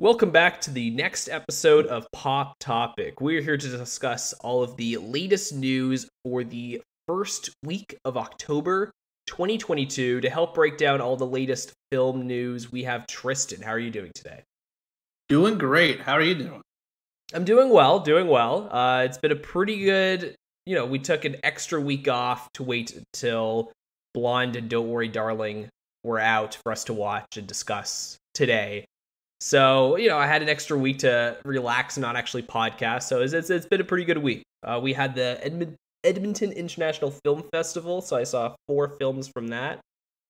Welcome back to the next episode of Pop Topic. We're here to discuss all of the latest news for the first week of October 2022. To help break down all the latest film news, we have Tristan. How are you doing today? Doing great. How are you doing? I'm doing well, doing well. Uh, it's been a pretty good, you know, we took an extra week off to wait until Blonde and Don't Worry Darling were out for us to watch and discuss today. So, you know, I had an extra week to relax and not actually podcast. So it's, it's, it's been a pretty good week. Uh, we had the Edmund, Edmonton International Film Festival. So I saw four films from that.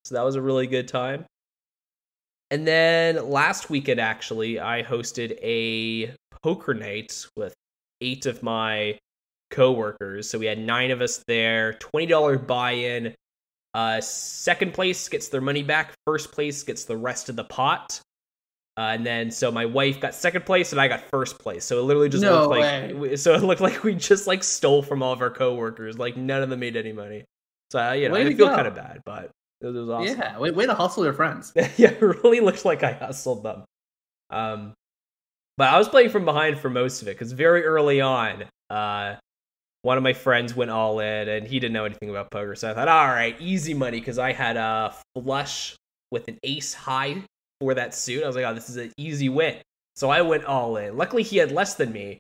So that was a really good time. And then last weekend, actually, I hosted a poker night with eight of my coworkers. So we had nine of us there, $20 buy in. Uh, second place gets their money back, first place gets the rest of the pot. Uh, and then so my wife got second place and I got first place. So it literally just No looked like so it looked like we just like stole from all of our coworkers. Like none of them made any money. So uh, you know, Way I feel kind of bad, but it was awesome. Yeah, way, way to hustle your friends. yeah, it really looked like I hustled them. Um, but I was playing from behind for most of it because very early on, uh, one of my friends went all in and he didn't know anything about poker. So I thought, all right, easy money because I had a flush with an ace high for that suit. I was like, oh, this is an easy win. So I went all in. Luckily, he had less than me.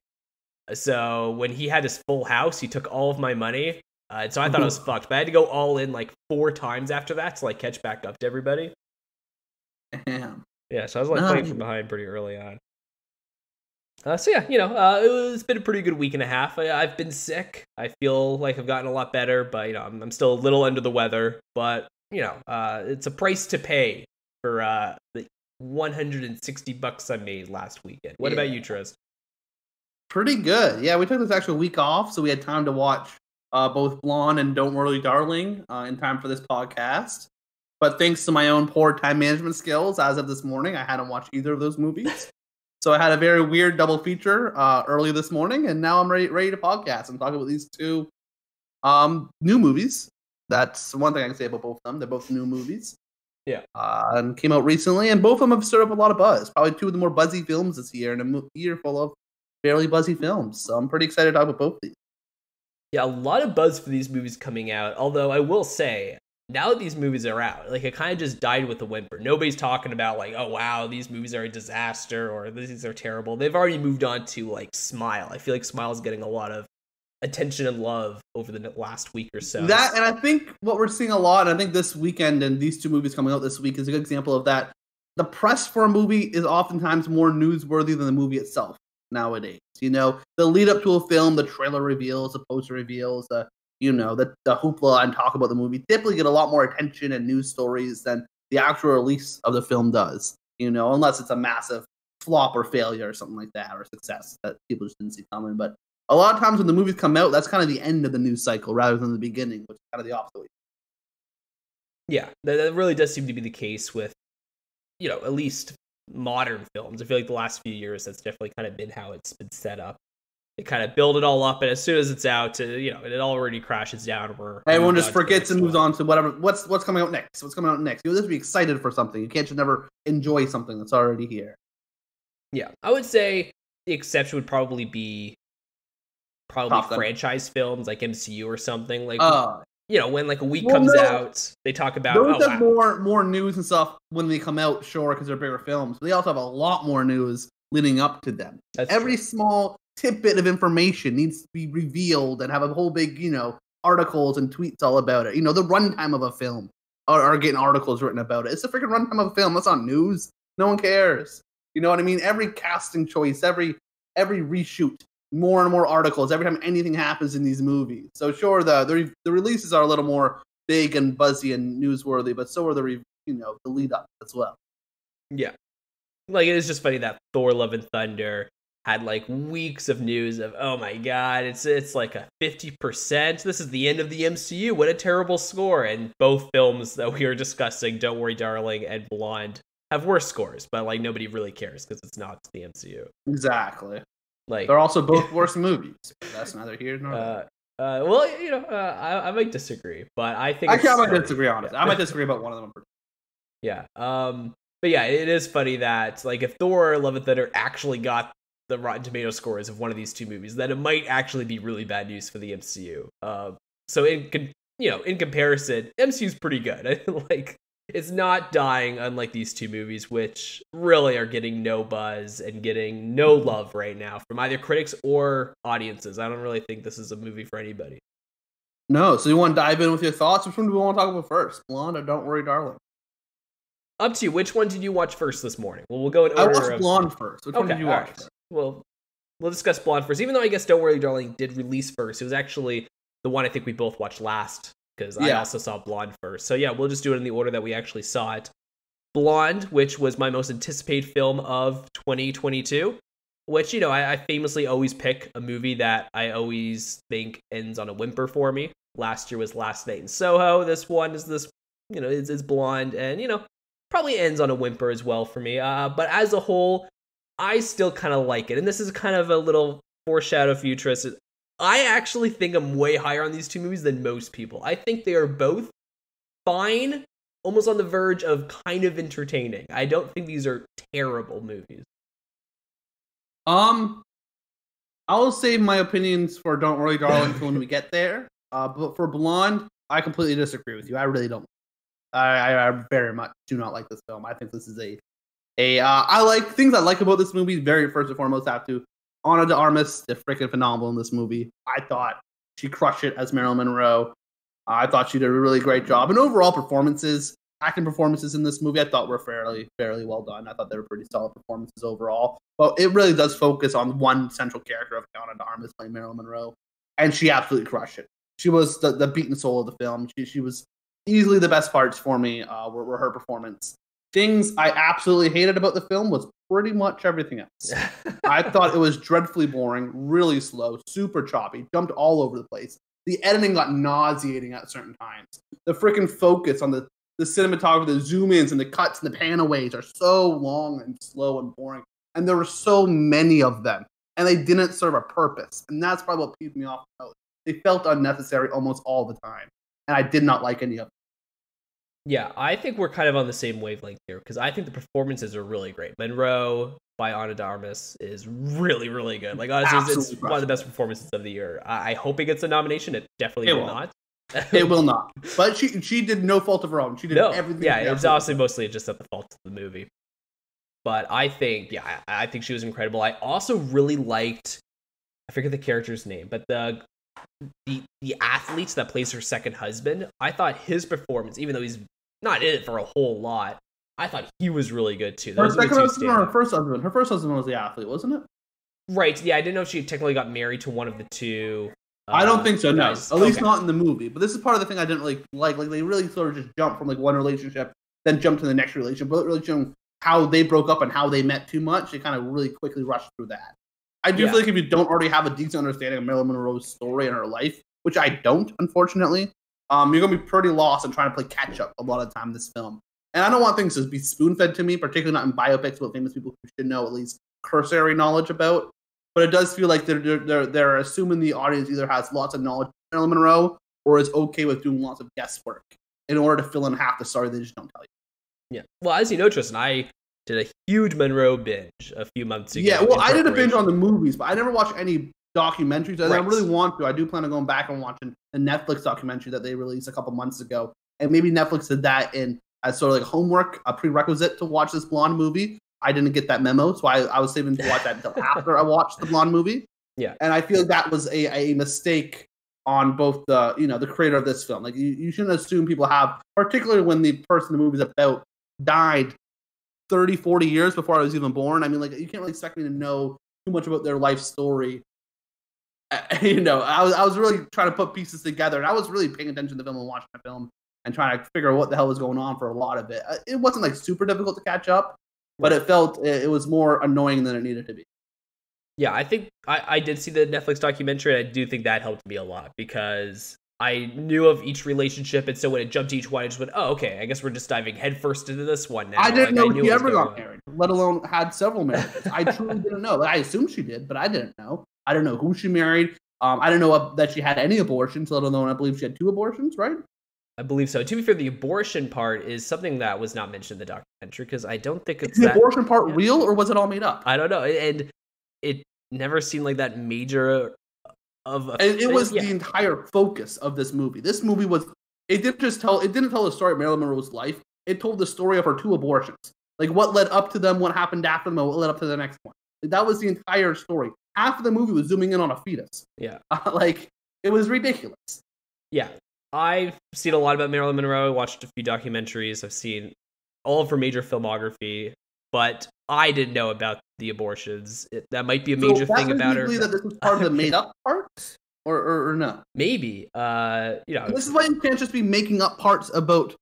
So when he had his full house, he took all of my money. Uh, and so I thought I was fucked. But I had to go all in like four times after that to like catch back up to everybody. Damn. Yeah, so I was like playing from behind pretty early on. Uh, so yeah, you know, uh, it was, it's been a pretty good week and a half. I, I've been sick. I feel like I've gotten a lot better, but you know, I'm, I'm still a little under the weather. But you know, uh, it's a price to pay for uh, the 160 bucks I made last weekend. What about you, Trist? Pretty good. Yeah, we took this actual week off, so we had time to watch uh, both Blonde and Don't Worry Darling uh, in time for this podcast. But thanks to my own poor time management skills, as of this morning, I hadn't watched either of those movies. so I had a very weird double feature uh, early this morning, and now I'm ready, ready to podcast and talk about these two um, new movies. That's one thing I can say about both of them. They're both new movies. Yeah. Uh, and came out recently, and both of them have stirred up a lot of buzz. Probably two of the more buzzy films this year, and a year full of fairly buzzy films. So I'm pretty excited to talk about both of these. Yeah, a lot of buzz for these movies coming out. Although I will say, now that these movies are out, like it kind of just died with a whimper. Nobody's talking about like, oh wow, these movies are a disaster or these are terrible. They've already moved on to like Smile. I feel like Smile is getting a lot of attention and love over the last week or so. That and I think what we're seeing a lot, and I think this weekend and these two movies coming out this week is a good example of that. The press for a movie is oftentimes more newsworthy than the movie itself nowadays. You know, the lead up to a film, the trailer reveals, the poster reveals, the you know, the, the hoopla and talk about the movie typically get a lot more attention and news stories than the actual release of the film does. You know, unless it's a massive flop or failure or something like that, or success that people just didn't see coming. But a lot of times when the movies come out, that's kind of the end of the news cycle rather than the beginning, which is kind of the opposite. yeah, that, that really does seem to be the case with, you know, at least modern films. I feel like the last few years that's definitely kind of been how it's been set up. They kind of build it all up, and as soon as it's out, uh, you know, it already crashes down. Where Everyone just to forgets and moves on to whatever. What's what's coming out next? What's coming out next? You just be excited for something. You can't just never enjoy something that's already here. Yeah, I would say the exception would probably be probably Top Gun. franchise films like MCU or something. Like Uh, you know, when like a week well, comes no. out, they talk about those oh, have wow. more more news and stuff when they come out, sure, because they're bigger films. But they also have a lot more news leading up to them. That's Every true. small tidbit of information needs to be revealed and have a whole big, you know, articles and tweets all about it. You know, the runtime of a film are, are getting articles written about it. It's the freaking runtime of a film. That's not news. No one cares. You know what I mean? Every casting choice, every every reshoot, more and more articles. Every time anything happens in these movies. So sure, the the, re- the releases are a little more big and buzzy and newsworthy, but so are the re- you know the lead up as well. Yeah. Like it is just funny that Thor Love and Thunder had like weeks of news of oh my god, it's it's like a 50%. This is the end of the MCU. What a terrible score. And both films that we were discussing, Don't Worry Darling and Blonde, have worse scores, but like nobody really cares because it's not the MCU. Exactly. Like They're also both worse movies. That's neither here nor there. uh, uh, well, you know, uh, I, I might disagree, but I think I can't I might disagree, honestly. I might disagree about one of them. Yeah. Um, but yeah, it is funny that like if Thor: Love and Thunder actually got the Rotten Tomato scores of one of these two movies, then it might actually be really bad news for the MCU. Uh, so in con- you know, in comparison, MCU's pretty good. like it's not dying, unlike these two movies, which really are getting no buzz and getting no love right now from either critics or audiences. I don't really think this is a movie for anybody. No, so you want to dive in with your thoughts? Which one do we want to talk about first? Blonde or Don't Worry, Darling? Up to you. Which one did you watch first this morning? Well, we'll go in I order. watched of... Blonde first. Which okay, one did you watch? Right. Well, we'll discuss Blonde first. Even though I guess Don't Worry, Darling did release first, it was actually the one I think we both watched last because yeah. I also saw Blonde first. So yeah, we'll just do it in the order that we actually saw it. Blonde, which was my most anticipated film of 2022, which, you know, I, I, famously always pick a movie that I always think ends on a whimper for me. Last year was Last Night in Soho. This one is this, you know, is, is Blonde and, you know, probably ends on a whimper as well for me. Uh, but as a whole, I still kind of like it. And this is kind of a little foreshadow futurist. I actually think I'm way higher on these two movies than most people. I think they are both fine, almost on the verge of kind of entertaining. I don't think these are terrible movies. Um, I will save my opinions for Don't Worry, Darling when we get there. Uh, but for Blonde, I completely disagree with you. I really don't. I, I very much do not like this film. I think this is a a. Uh, I like things I like about this movie. Very first and foremost, have to Ana de Armas, they're freaking phenomenal in this movie. I thought she crushed it as Marilyn Monroe. I thought she did a really great job. And overall performances, acting performances in this movie, I thought were fairly, fairly well done. I thought they were pretty solid performances overall. But it really does focus on one central character of Ana de Armas playing Marilyn Monroe. And she absolutely crushed it. She was the, the beaten soul of the film. She, she was easily the best parts for me uh, were, were her performance. Things I absolutely hated about the film was pretty much everything else. I thought it was dreadfully boring, really slow, super choppy, jumped all over the place. The editing got nauseating at certain times. The freaking focus on the, the cinematography, the zoom ins and the cuts and the panaways are so long and slow and boring. And there were so many of them, and they didn't serve a purpose. And that's probably what peeved me off most. They felt unnecessary almost all the time. And I did not like any of them. Yeah, I think we're kind of on the same wavelength here because I think the performances are really great. Monroe by Ana de is really, really good. Like honestly, it's, it's one of the best performances of the year. I, I hope it gets a nomination. It definitely it will will not. it will not. But she she did no fault of her own. She did no, everything. Yeah, it's honestly mostly just at the fault of the movie. But I think, yeah, I, I think she was incredible. I also really liked, I forget the character's name, but the the the athletes that plays her second husband, I thought his performance, even though he's not in it for a whole lot, I thought he was really good too. Those her second husband or her first husband? Her first husband was the athlete, wasn't it? Right. Yeah, I didn't know she technically got married to one of the two. Uh, I don't think so. No, guys. at okay. least not in the movie. But this is part of the thing I didn't really like. Like they really sort of just jump from like one relationship, then jump to the next relationship, but really showing how they broke up and how they met too much. They kind of really quickly rushed through that. I do yeah. feel like if you don't already have a decent understanding of Marilyn Monroe's story and her life, which I don't, unfortunately, um, you're gonna be pretty lost and trying to play catch up a lot of the time in this film. And I don't want things to be spoon fed to me, particularly not in biopics about famous people who should know at least cursory knowledge about. But it does feel like they're they're they're assuming the audience either has lots of knowledge of Marilyn Monroe or is okay with doing lots of guesswork in order to fill in half the story they just don't tell you. Yeah. Well, as you know, Tristan, I did a huge Monroe binge a few months ago. Yeah, well, I did a binge on the movies, but I never watched any documentaries. Right. I really want to. I do plan on going back and watching the Netflix documentary that they released a couple months ago. And maybe Netflix did that in as sort of like homework, a prerequisite to watch this blonde movie. I didn't get that memo, so I, I was saving to watch that until after I watched the blonde movie. Yeah. And I feel that was a, a mistake on both the you know the creator of this film. Like you, you shouldn't assume people have, particularly when the person the movie's about died 30, 40 years before I was even born. I mean, like you can't really expect me to know too much about their life story you know, I was I was really trying to put pieces together, and I was really paying attention to the film and watching the film and trying to figure out what the hell was going on for a lot of it. Uh, it wasn't like super difficult to catch up, but it felt it was more annoying than it needed to be. Yeah, I think I, I did see the Netflix documentary. I do think that helped me a lot because I knew of each relationship, and so when it jumped to each one, I just went, "Oh, okay. I guess we're just diving headfirst into this one now." I didn't like, know she ever got married, let alone had several marriages. I truly didn't know. I assumed she did, but I didn't know. I don't know who she married. Um, I don't know that she had any abortions, let alone I believe she had two abortions, right? I believe so. To be fair, the abortion part is something that was not mentioned in the documentary because I don't think it's Is the that. abortion part yeah. real or was it all made up? I don't know, and it never seemed like that major of a. And it was yeah. the entire focus of this movie. This movie was it didn't just tell it didn't tell the story of Marilyn Monroe's life. It told the story of her two abortions. Like what led up to them, what happened after them, what led up to the next one. Like, that was the entire story. Half of the movie was zooming in on a fetus. Yeah. like it was ridiculous. yeah. I've seen a lot about Marilyn Monroe. Watched a few documentaries. I've seen all of her major filmography, but I didn't know about the abortions. It, that might be a major so thing about her. That this is part of the made up parts, or, or or no? Maybe, uh, you know, This is why you can't just be making up parts about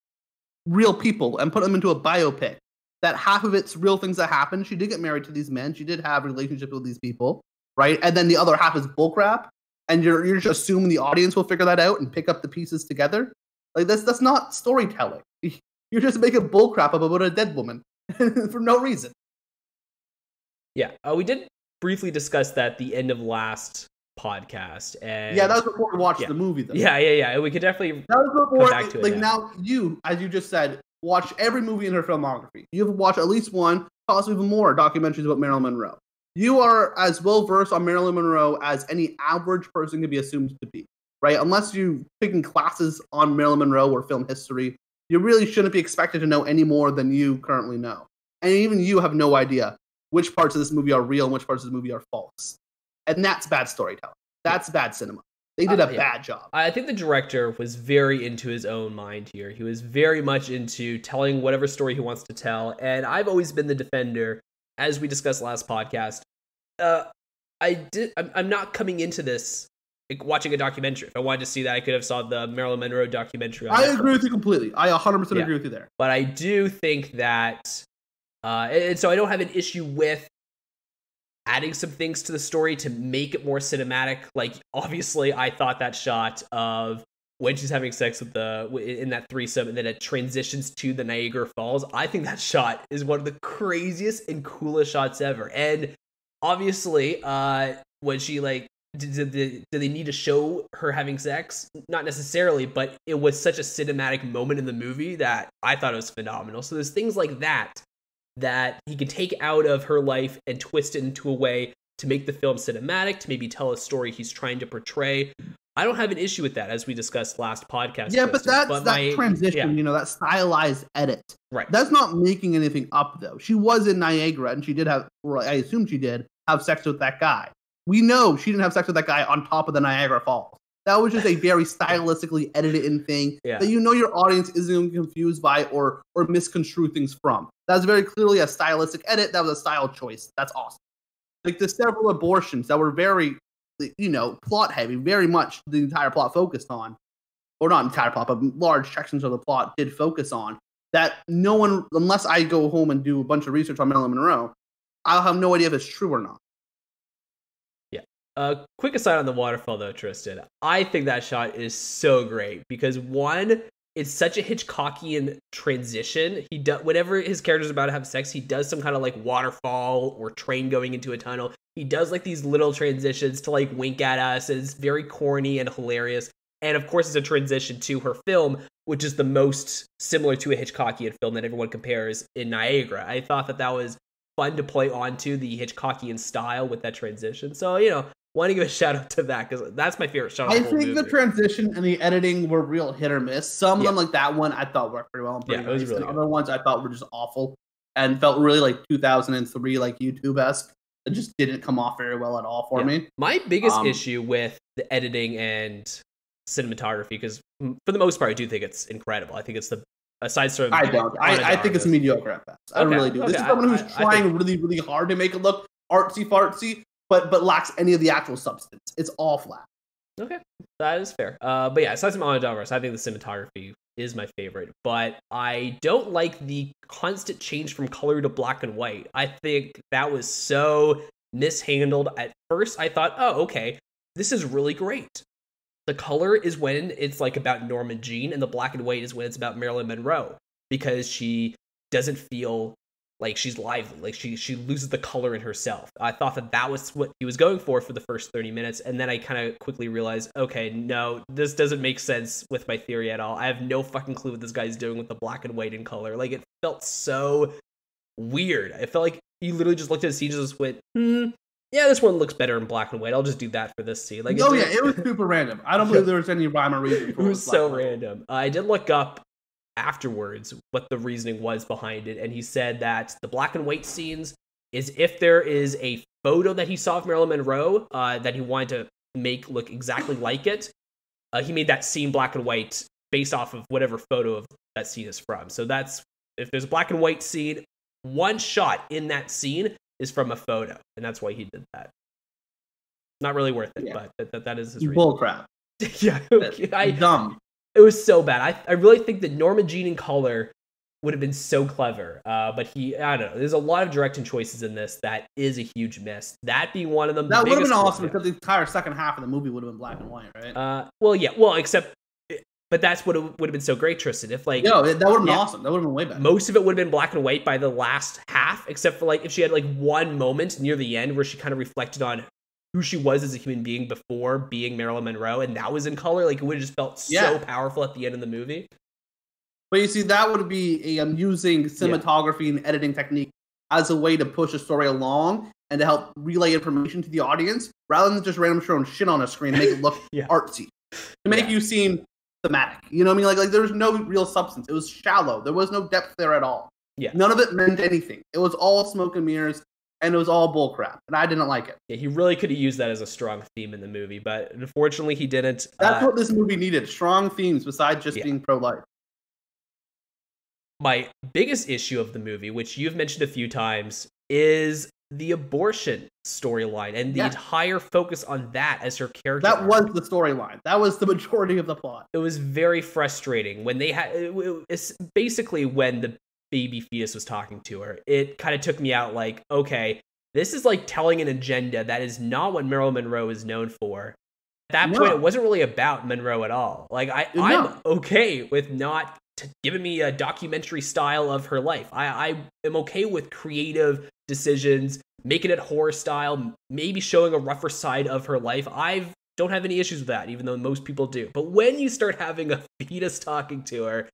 real people and put them into a biopic. That half of it's real things that happened. She did get married to these men. She did have relationships with these people, right? And then the other half is bullcrap. And you're you're just assuming the audience will figure that out and pick up the pieces together. Like that's that's not storytelling. You're just making bullcrap up about a dead woman for no reason. Yeah. Uh, we did briefly discuss that the end of last podcast, and Yeah, that was before we watched Yeah. the movie. Though. yeah, yeah, yeah. We could definitely That was before, it like now. now. you, as you just said, watch every movie in her filmography. You have watched at least one, possibly even more documentaries about Marilyn Monroe. You are as well versed on Marilyn Monroe as any average person can be assumed to be, right? Unless you've taken classes on Marilyn Monroe or film history, you really shouldn't be expected to know any more than you currently know. And even you have no idea which parts of this movie are real and which parts of this movie are false. And that's bad storytelling. That's bad cinema. They did Uh, a yeah. bad job. I think the director was very into his own mind here. He was very much into telling whatever story he wants to tell. And I've always been the defender, as we discussed last podcast. Uh, I did. I'm, I'm not coming into this like, watching a documentary. If I wanted to see that, I could have saw the Marilyn Monroe documentary. on I agree with you completely. I 100% Yeah. agree with you there. but I do think that, uh, and so I don't have an issue with adding some things to the story to make it more cinematic. Like, obviously, I thought that shot of when she's having sex with the in that threesome, and then it transitions to the Niagara Falls. I think that shot is one of the craziest and coolest shots ever. And obviously, uh, when she like. Did, did, did they need to show her having sex? Not necessarily, but it was such a cinematic moment in the movie that I thought it was phenomenal. So there's things like that that he can take out of her life and twist it into a way to make the film cinematic, to maybe tell a story he's trying to portray. I don't have an issue with that, as we discussed last podcast. Yeah, but that's that my- transition, yeah, you know, that stylized edit. right. That's not making anything up, though. She was in Niagara, and she did have, or I assume she did, have sex with that guy. We know she didn't have sex with that guy on top of the Niagara Falls. That was just a very stylistically edited in thing Yeah. that you know your audience isn't going to be confused by or or misconstrue things from. That's very clearly a stylistic edit. That was a style choice. That's awesome. Like the several abortions that were very, you know, plot heavy, very much the entire plot focused on, or not entire plot, but large sections of the plot did focus on. That no one, unless I go home and do a bunch of research on Marilyn Monroe, I'll have no idea if it's true or not. Uh, quick aside on the waterfall, though, Tristan. I think that shot is so great because one, it's such a Hitchcockian transition. He does whenever his character's about to have sex, he does some kind of like waterfall or train going into a tunnel. He does like these little transitions to like wink at us. And it's very corny and hilarious. And of course, it's a transition to her film, which is the most similar to a Hitchcockian film that everyone compares in Niagara. I thought that that was fun to play onto the Hitchcockian style with that transition. So you know, want to give a shout out to that because that's my favorite shot. I think the transition and the editing were real hit or miss. Some of them, like that one, I thought worked pretty well. And pretty Yeah, it was nice. really and good. other ones I thought were just awful and felt really like 2003, like YouTube esque. It just didn't come off very well at all for Yeah. me. My biggest Um, issue with the editing and cinematography, because for the most part, I do think it's incredible. I think it's the aside from I don't. I, I think it's mediocre at best. I Okay, really do. This is someone who's I- I trying think- really, really hard to make it look artsy fartsy, but but lacks any of the actual substance. It's all flat. Okay, that is fair. Uh, but yeah, aside from Dalmas, I think the cinematography is my favorite. But I don't like the constant change from color to black and white. I think that was so mishandled. At first, I thought, oh, okay, this is really great. The color is when it's like about Norma Jean, and the black and white is when it's about Marilyn Monroe because she doesn't feel like she's lively like she she loses the color in herself i thought that that was what he was going for for the first 30 minutes and then i kind of quickly realized okay no this doesn't make sense with my theory at all i have no fucking clue what this guy's doing with the black and white in color like it felt so weird It felt like he literally just looked at the scene and just went hmm yeah, this one looks better in black and white. I'll just do that for this scene. Like, oh yeah, it was super random. I don't believe there was any rhyme or reason. it was so random. Uh, I did look up afterwards what the reasoning was behind it, and he said that the black and white scenes is if there is a photo that he saw of Marilyn Monroe uh, that he wanted to make look exactly like it. Uh, he made that scene black and white based off of whatever photo of that scene is from. So that's if there's a black and white scene, one shot in that scene is from a photo, and that's why he did that. Not really worth it, yeah. but that, that, that is his bull crap. yeah, okay. I, dumb. It was so bad. I I really think that Norma Jean in color would have been so clever. Uh, but he, I don't know. There's a lot of directing choices in this that is a huge miss. That being one of them. That would have been awesome because the entire second half of the movie would have been black and white, right? Uh, well, yeah. Well, except, but that's what it would have been so great, Tristan. If like, no, that would have been yeah, awesome. That would have been way better. Most of it would have been black and white by the last half, except for like if she had like one moment near the end where she kind of reflected on who she was as a human being before being Marilyn Monroe, and that was in color. Like it would have just felt so powerful at the end of the movie. But you see, that would be a, um, using cinematography yeah. and editing technique as a way to push a story along and to help relay information to the audience rather than just random throwing shit on a screen to make it look yeah. artsy. To make yeah. you seem thematic. You know what I mean? Like like there was no real substance. It was shallow. There was no depth there at all. Yeah. None of it meant anything. It was all smoke and mirrors and it was all bullcrap, and I didn't like it. Yeah, he really could have used that as a strong theme in the movie, but unfortunately, he didn't. That's uh, what this movie needed: strong themes besides just yeah. being pro-life my biggest issue of the movie, which you've mentioned a few times, is the abortion storyline and the yeah. entire focus on that as her character. That was the storyline. That was the majority of the plot. It was very frustrating when they had. It's basically when the baby fetus was talking to her. It kind of took me out. Like, okay, this is like telling an agenda that is not what Marilyn Monroe is known for. At that no. point, it wasn't really about Monroe at all. Like, I, no. I'm okay with not giving me a documentary style of her life. I, I am okay with creative decisions, making it horror style, maybe showing a rougher side of her life. I don't have any issues with that, even though most people do. But when you start having a fetus talking to her,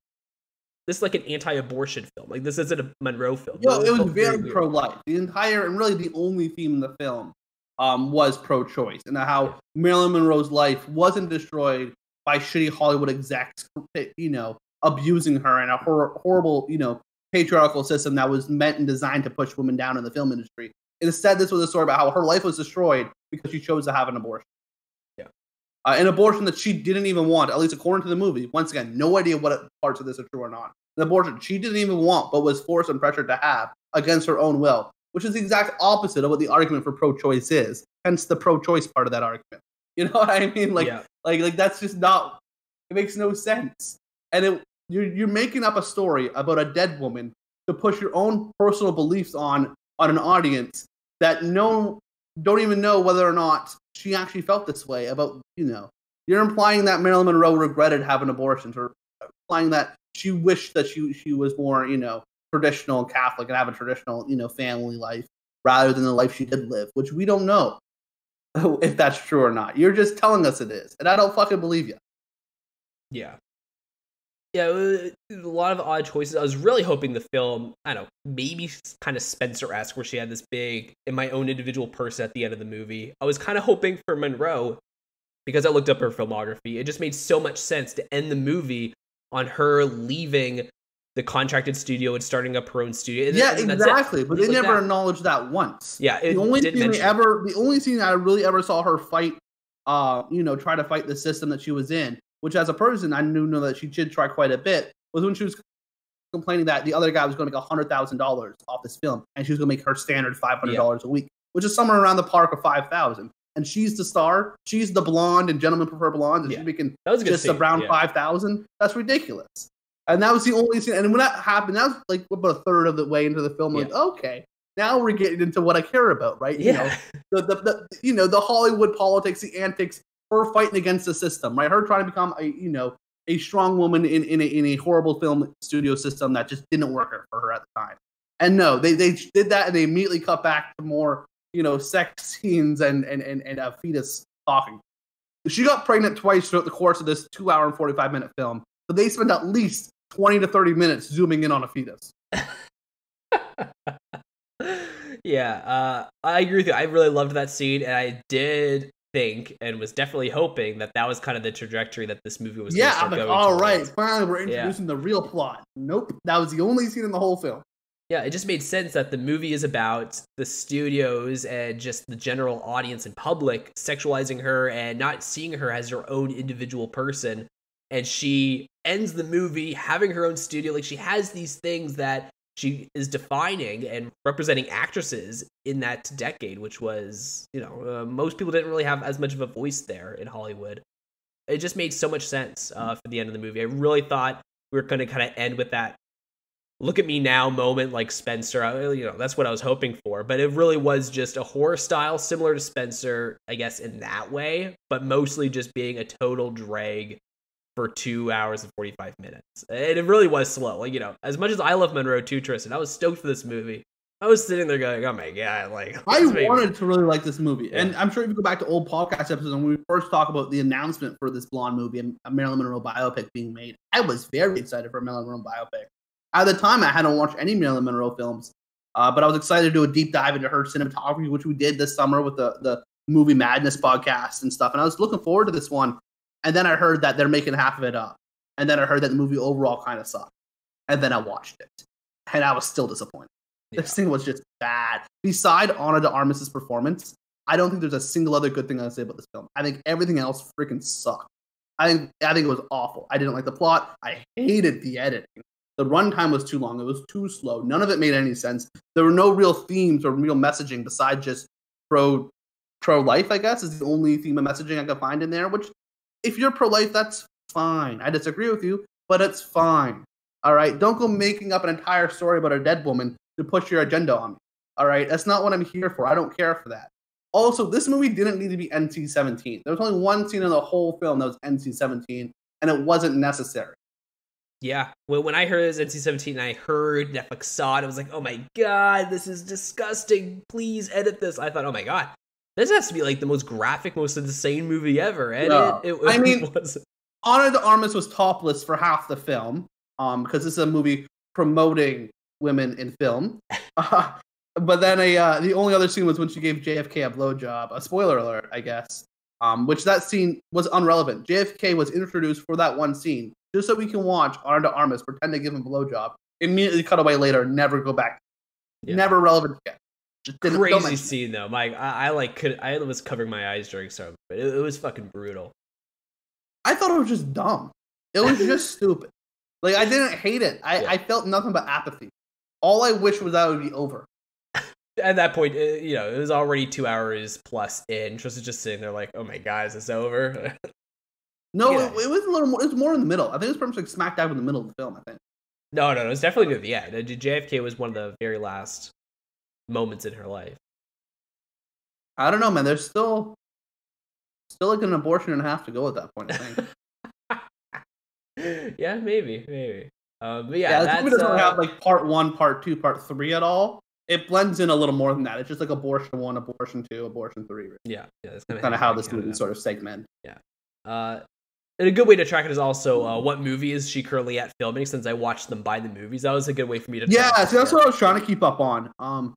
this is like an anti-abortion film. Like this isn't a Monroe film. No, it was very, very pro-life. The entire and really the only theme in the film um, was pro-choice and how Marilyn Monroe's life wasn't destroyed by shitty Hollywood execs, you know, abusing her in a hor- horrible, you know, patriarchal system that was meant and designed to push women down in the film industry. Instead, this was a story about how her life was destroyed because she chose to have an abortion. Uh, an abortion that she didn't even want, at least according to the movie. Once again, no idea what parts of this are true or not. An abortion she didn't even want, but was forced and pressured to have against her own will, which is the exact opposite of what the argument for pro-choice is. Hence the pro-choice part of that argument. You know what I mean? Like, yeah. like, like that's just not. It makes no sense. And it you're you're making up a story about a dead woman to push your own personal beliefs on on an audience that no don't even know whether or not she actually felt this way about you know you're implying that Marilyn Monroe regretted having abortions or implying that she wished that she she was more you know traditional Catholic and have a traditional you know family life rather than the life she did live, which we don't know if that's true or not. You're just telling us it is, and I don't fucking believe you. Yeah, yeah, a lot of odd choices. I was really hoping the film, I don't know, maybe kind of Spencer esque, where she had this big, in my own individual person at the end of the movie. I was kind of hoping for Monroe because I looked up her filmography. It just made so much sense to end the movie on her leaving the contracted studio and starting up her own studio. And, yeah, exactly. But they never that. acknowledged that once. Yeah, the only they ever, the only scene I really ever saw her fight, uh, you know, try to fight the system that she was in which as a person I knew know that she did try quite a bit, was when she was complaining that the other guy was going to make hundred thousand dollars off this film, and she was going to make her standard five hundred dollars yeah. a week, which is somewhere around the park of five thousand. And she's the star. She's the blonde, and gentlemen prefer blondes, and yeah. she's making just scene. around yeah. five thousand. That's ridiculous. And that was the only scene. And when that happened, that was like about a third of the way into the film. Like, okay, now we're getting into what I care about, right? Yeah. You know, the, the, the you know the Hollywood politics, the antics her fighting against the system, right? Her trying to become a you know a strong woman in in a, in a horrible film studio system that just didn't work for her at the time. And no, they they did that and they immediately cut back to more you know sex scenes and and and, and a fetus talking. She got pregnant twice throughout the course of this two hour and forty five minute film, but they spent at least twenty to thirty minutes zooming in on a fetus. yeah, uh, I agree with you. I really loved that scene, and I did think and was definitely hoping that that was kind of the trajectory that this movie was. Yeah, I'm like, all right, towards. finally we're introducing yeah. the real plot. Nope, that was the only scene in the whole film. Yeah, it just made sense that the movie is about the studios and just the general audience and public sexualizing her and not seeing her as her own individual person. And she ends the movie having her own studio. Like she has these things that she is defining and representing actresses in that decade, which was, you know, uh, most people didn't really have as much of a voice there in Hollywood. It just made so much sense uh, for the end of the movie. I really thought we were going to kind of end with that look at me now moment like Spencer. I, you know, that's what I was hoping for. But it really was just a horror style similar to Spencer, I guess, in that way, but mostly just being a total drag for two hours and 45 minutes. And it really was slow. Like, you know, as much as I love Monroe too, Tristan, I was stoked for this movie. I was sitting there going, "Oh my god!" Like I wanted to really like this movie, yeah. and I'm sure if you go back to old podcast episodes when we first talk about the announcement for this blonde movie and a Marilyn Monroe biopic being made, I was very excited for a Marilyn Monroe biopic. At the time, I hadn't watched any Marilyn Monroe films, uh, but I was excited to do a deep dive into her cinematography, which we did this summer with the the movie Madness podcast and stuff. And I was looking forward to this one, and then I heard that they're making half of it up. And then I heard that the movie overall kind of sucked. And then I watched it. And I was still disappointed. Yeah. This thing was just bad. Beside Ana de Armas's performance, I don't think there's a single other good thing I can say about this film. I think everything else freaking sucked. I think I think it was awful. I didn't like the plot. I hated the editing. The runtime was too long. It was too slow. None of it made any sense. There were no real themes or real messaging besides just pro pro life. I guess is the only theme of messaging I could find in there, which if you're pro life, that's fine. I disagree with you, but it's fine. All right. Don't go making up an entire story about a dead woman to push your agenda on me. All right. That's not what I'm here for. I don't care for that. Also, this movie didn't need to be NC 17. There was only one scene in the whole film that was NC 17, and it wasn't necessary. Yeah. When I heard it was NC 17 and I heard Netflix saw it, I was like, oh my God, this is disgusting. Please edit this. I thought, oh my God, this has to be like the most graphic, most insane movie ever. And no. it, it, I mean, was... Ana de Armas was topless for half the film, um, because this is a movie promoting women in film. Uh, but then a uh, the only other scene was when she gave JFK a blowjob. A spoiler alert, I guess. Um, which that scene was unrelevant. JFK was introduced for that one scene, just so we can watch Ana de Armas pretend to give him a blowjob, immediately cut away later, never go back. Yeah. Never relevant again. Crazy scene though, Mike. I, I, like could I was covering my eyes during some, but it, it was fucking brutal. I thought it was just dumb. It was just stupid. Like I didn't hate it. I, yeah. I felt nothing but apathy. All I wish was that it would be over. At that point, uh, you know, it was already two hours plus in. Tris is just sitting there like, "Oh my god, is this over?" no, yeah. it, it, was a little more. It was more in the middle. I think it was pretty much like smack dab in the middle of the film. I think. No, no, no. It was definitely near the end. JFK was one of the very last moments in her life. I don't know, man. There's still still like an abortion and a half to go at that point. I think. yeah, maybe, maybe. Um, but yeah, yeah, this doesn't uh, have like part one, part two, part three at all. It blends in a little more than that. It's just like abortion one, abortion two, abortion three. Yeah, yeah, that's kind of how this movie sort of segment. Yeah. Uh, and a good way to track it is also uh, what movie is she currently at filming? Since I watched them by the movies, that was a good way for me to. Yeah, so that's what I was trying to keep up on. Um,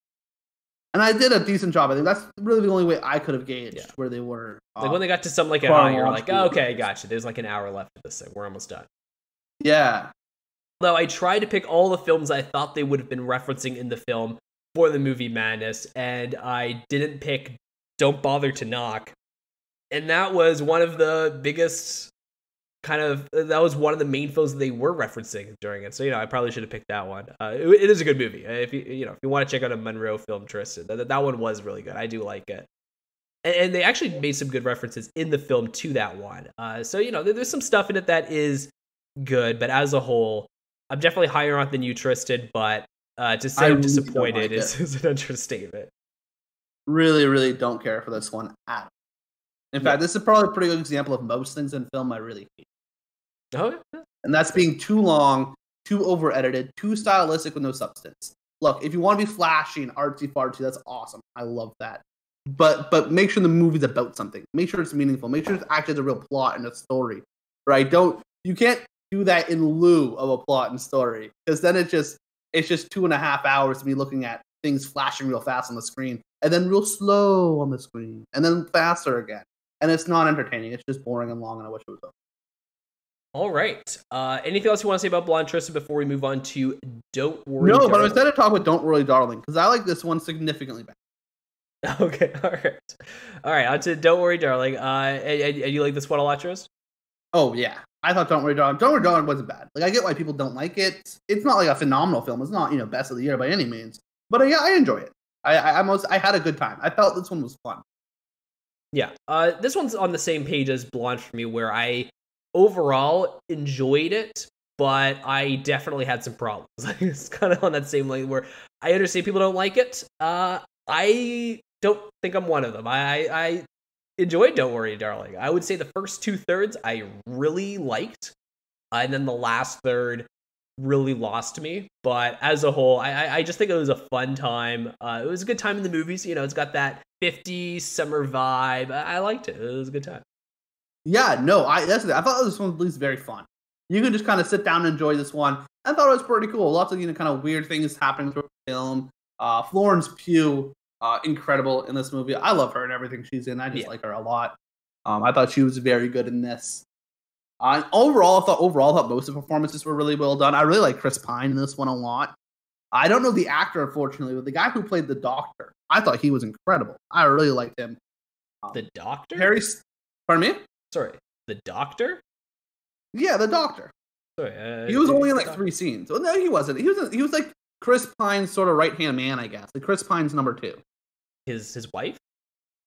and I did a decent job. I think that's really the only way I could have gauged yeah. where they were. Like when uh, they got to some like a high, you're like, oh, okay, gotcha. There's like an hour left of this thing. We're almost done. Yeah. Though I tried to pick all the films I thought they would have been referencing in the film for the movie Madness, and I didn't pick Don't Bother to Knock. And that was one of the biggest kind of that was one of the main films that they were referencing during it. So you know, I probably should have picked that one. Uh, it, it is a good movie. If you you know if you want to check out a Monroe film, Tristan, that, that one was really good. I do like it. And, and they actually made some good references in the film to that one. Uh, so you know, there, there's some stuff in it that is good, but as a whole, I'm definitely higher on than you, Tristan. But uh, to say I am disappointed like is, is, an understatement. Really, really don't care for this one at all. In yeah. fact, this is probably a pretty good example of most things in film I really hate. Oh, yeah. And that's being too long, too over edited, too stylistic with no substance. look, if you want to be flashy and artsy fartsy, that's awesome. I love that. But but make sure the movie's about something. Make sure it's meaningful. Make sure it's actually a real plot and a story. Right? Don't you can't do that in lieu of a plot and story because then it just it's just two and a half hours to be looking at things flashing real fast on the screen and then real slow on the screen and then faster again and it's not entertaining it's just boring and long and i wish it was over all right. Uh, anything else you want to say about Blonde Tristan before we move on to Don't Worry? No, Darling? but instead of talk about Don't Worry, Darling, because I like this one significantly better. Okay, all right, all right. On to Don't Worry, Darling. Uh, and, and, and you like this one a lot, Tris? Oh yeah, I thought Don't Worry, Darling. Don't Worry, Darling wasn't bad. Like I get why people don't like it. It's not like a phenomenal film. It's not you know best of the year by any means. But uh, yeah, I enjoy it. I, I, I most I had a good time. I felt this one was fun. Yeah, uh, this one's on the same page as Blonde for me, where I overall enjoyed it, but I definitely had some problems. it's kind of on that same line where I understand people don't like it. Uh, I don't think I'm one of them. I, I enjoyed Don't Worry, Darling. I would say the first two thirds I really liked, uh, and then the last third really lost me. But as a whole, I, I just think it was a fun time. Uh, it was a good time in the movies. You know, it's got that 50s summer vibe. I liked it. It was a good time. Yeah, no, I that's I thought this one was at least very fun. You can just kind of sit down and enjoy this one. I thought it was pretty cool. Lots of you know kind of weird things happening through the film. Uh, Florence Pugh, uh, incredible in this movie. I love her and everything she's in. I just Yeah. like her a lot. Um, I thought she was very good in this. Uh, overall, I thought overall, I thought most of the performances were really well done. I really like Chris Pine in this one a lot. I don't know the actor, unfortunately, but the guy who played the Doctor, I thought he was incredible. I really liked him. Um, The Doctor? Harry, pardon me? Sorry, the Doctor? Yeah, the Doctor. Sorry, uh, He was only in like three scenes. Well, no, he wasn't. He was. He was like Chris Pine's sort of right hand man, I guess. Like Chris Pine's number two. His his wife?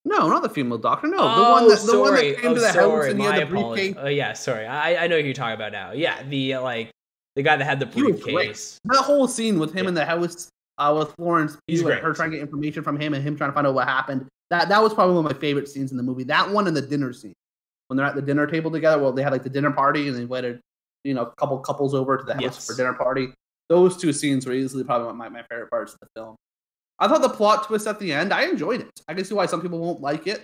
No, not the female doctor. No, oh, the one that the sorry. one that came oh, to the sorry. house and he had the briefcase. Oh yeah, sorry. I I know who you're talking about now. Yeah, the uh, like the guy that had the He was great. briefcase. That whole scene with him Yeah. in the house uh, with Florence Pugh and her trying to get information from him and him trying to find out what happened. That that was probably one of my favorite scenes in the movie. That one and the dinner scene when they're at the dinner table together. Well, they had like the dinner party and they invited you know a couple couples over to the house Yes. for dinner party. Those two scenes were easily probably my, my favorite parts of the film. I thought the plot twist at the end, I enjoyed it. I can see why some people won't like it.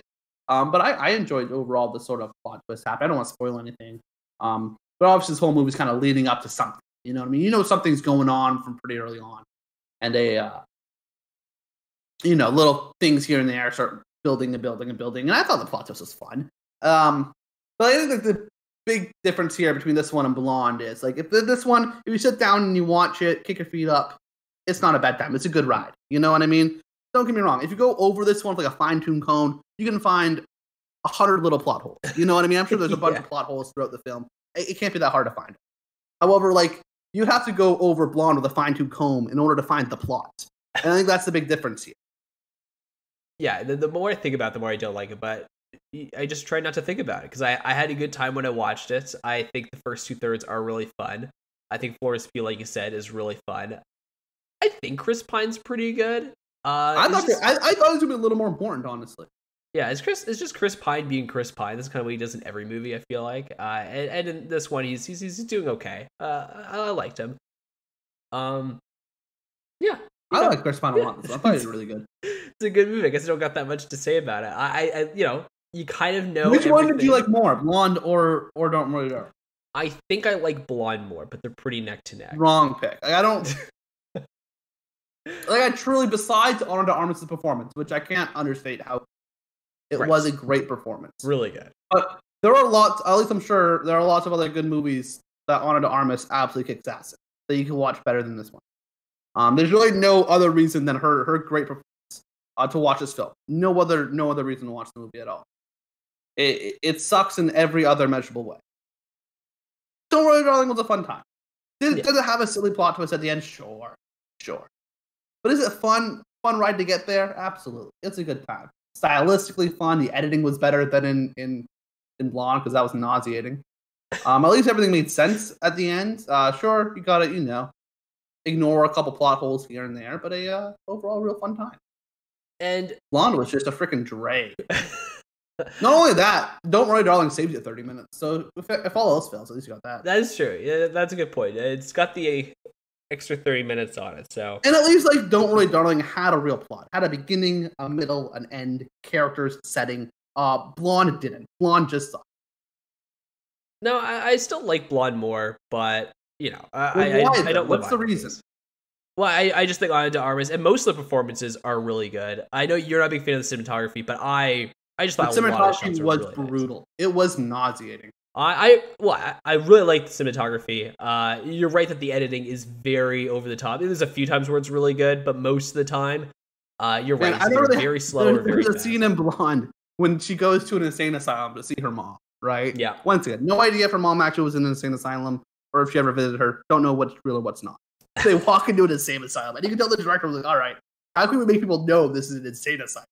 Um, but I, I enjoyed overall the sort of plot twist happen. I don't want to spoil anything. Um, but obviously this whole movie's kind of leading up to something. You know what I mean? You know something's going on from pretty early on. And they uh you know, little things here and there start building and building and building. And I thought the plot twist was fun. Um but I think that the big difference here between this one and Blonde is like if this one, if you sit down and you watch it, kick your feet up, it's not a bad time. It's a good ride. You know what I mean? Don't get me wrong. If you go over this one with like a fine tuned cone, you can find a hundred little plot holes. You know what I mean? I'm sure there's a bunch Yeah. of plot holes throughout the film. It, it can't be that hard to find. However, like you have to go over Blonde with a fine tuned comb in order to find the plot. And I think that's the big difference here. Yeah, the, the more I think about it, the more I don't like it. But I just try not to think about it because I, I had a good time when I watched it. I think the first two thirds are really fun. I think Florence Pugh, like you said, is really fun. I think Chris Pine's pretty good. Uh, I thought just- I, I thought it was gonna be a little more important, honestly. Yeah, it's Chris. It's just Chris Pine being Chris Pine. That's kind of what he does in every movie. I feel like, uh, and, and in this one, he's he's, he's doing okay. Uh, I, I liked him. Um, yeah, I Yeah. like Chris Pine a lot. I thought he was really good. it's a good movie. I guess I don't got that much to say about it. I, I you know, you kind of know. Which one did you like more, Blonde or or Don't Worry Darling? I think I like Blonde more, but they're pretty neck to neck. Wrong pick. Like, I don't. like I truly, besides Ana de Armas' performance, which I can't understate how it Right. was a great performance. Really good. But there are lots. At least I'm sure there are lots of other good movies that Ana de Armas absolutely kicks ass in, that you can watch better than this one. Um, there's really no other reason than her her great performance uh, to watch this film. No other no other reason to watch the movie at all. It it, it sucks in every other measurable way. Don't worry, darling was a fun time. Did, Yeah. does it have a silly plot twist at the end? Sure, sure. But is it fun fun ride to get there? Absolutely, it's a good time. Stylistically fun. The editing was better than in in in Blonde because that was nauseating. Um, at least everything made sense at the end. Uh, sure, you gotta you know ignore a couple plot holes here and there, but a uh, overall real fun time. And Blonde was just a freaking drag. Not only that, Don't Worry, Darling saves you 30 minutes. So if, if all else fails, at least you got that. that is true. Yeah, that's a good point. It's got the extra 30 minutes on it. So And at least like Don't Worry Darling had a real plot. Had a beginning, a middle, an end, characters, setting. Uh Blonde didn't. Blonde just sucked. no, I, I still like Blonde more, but you know, I, Well, I, why I, don't. What's the on reason? Well, I, I just think Ana de Armas and most of the performances are really good. I know you're not a big fan of the cinematography, but I I just thought a lot of the cinematography was really nice. brutal. It was nauseating. I, I well, I, really like the cinematography. Uh, you're right that the editing is very over the top. There's a few times where it's really good, but most of the time, uh, you're right. Man, It's I they- very slow or There- very There's a scene in Blonde when she goes to an insane asylum to see her mom, right? Yeah. Once again, no idea if her mom actually was in an insane asylum or if she ever visited her. Don't know what's real or what's not. They walk into an insane asylum, and you can tell the director was like, "All right, how can we make people know this is an insane asylum?"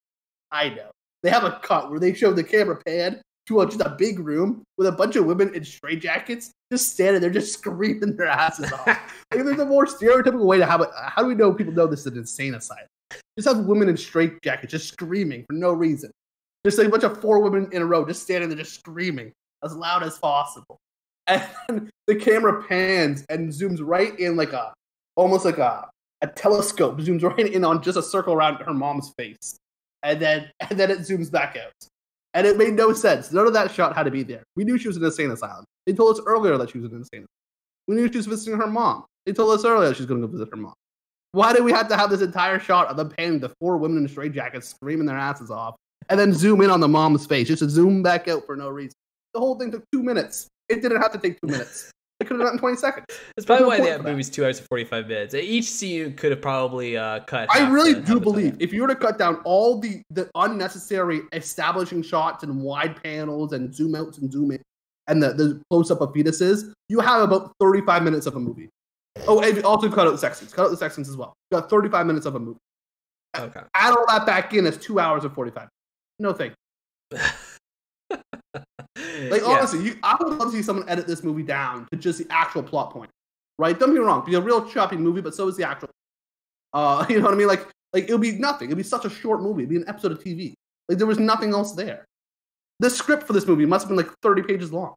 I know they have a cut where they show the camera pan to a, just a big room with a bunch of women in straitjackets just standing there, just screaming their asses off. Like, there's a more stereotypical way to have it. How do we know people know this is an insane asylum? Just have women in straitjackets just screaming for no reason. Just like a bunch of four women in a row just standing there just screaming as loud as possible. And the camera pans and zooms right in like a almost like a, a telescope, zooms right in on just a circle around her mom's face. And then and then it zooms back out. And it made no sense. None of that shot had to be there. We knew she was in an insane asylum. They told us earlier that she was in an insane asylum. We knew she was visiting her mom. They told us earlier that she's going to go visit her mom. Why did we have to have this entire shot of them panning the four women in straitjackets screaming their asses off and then zoom in on the mom's face just to zoom back out for no reason? The whole thing took two minutes. It didn't have to take two minutes. It could have done in 20 seconds. That's probably no why point that movie's two hours and 45 minutes. Each scene could have probably uh, cut. I really do believe if you were to cut down all the, the unnecessary establishing shots and wide panels and zoom outs and zoom in and the, the close up of fetuses, you have about 35 minutes of a movie. Oh, and also cut out the sex scenes. Cut out the sex scenes as well. You got 35 minutes of a movie. Okay. Add all that back in, it's two hours and 45. No thank you. Like Yeah. honestly, you, I would love to see someone edit this movie down to just the actual plot point. Right? Don't be wrong. Be a real choppy movie, but so is the actual. Uh, you know what I mean? Like, like it'll be nothing. It'll be such a short movie. It'll be an episode of TV. Like there was nothing else there. The script for this movie must have been like 30 pages long.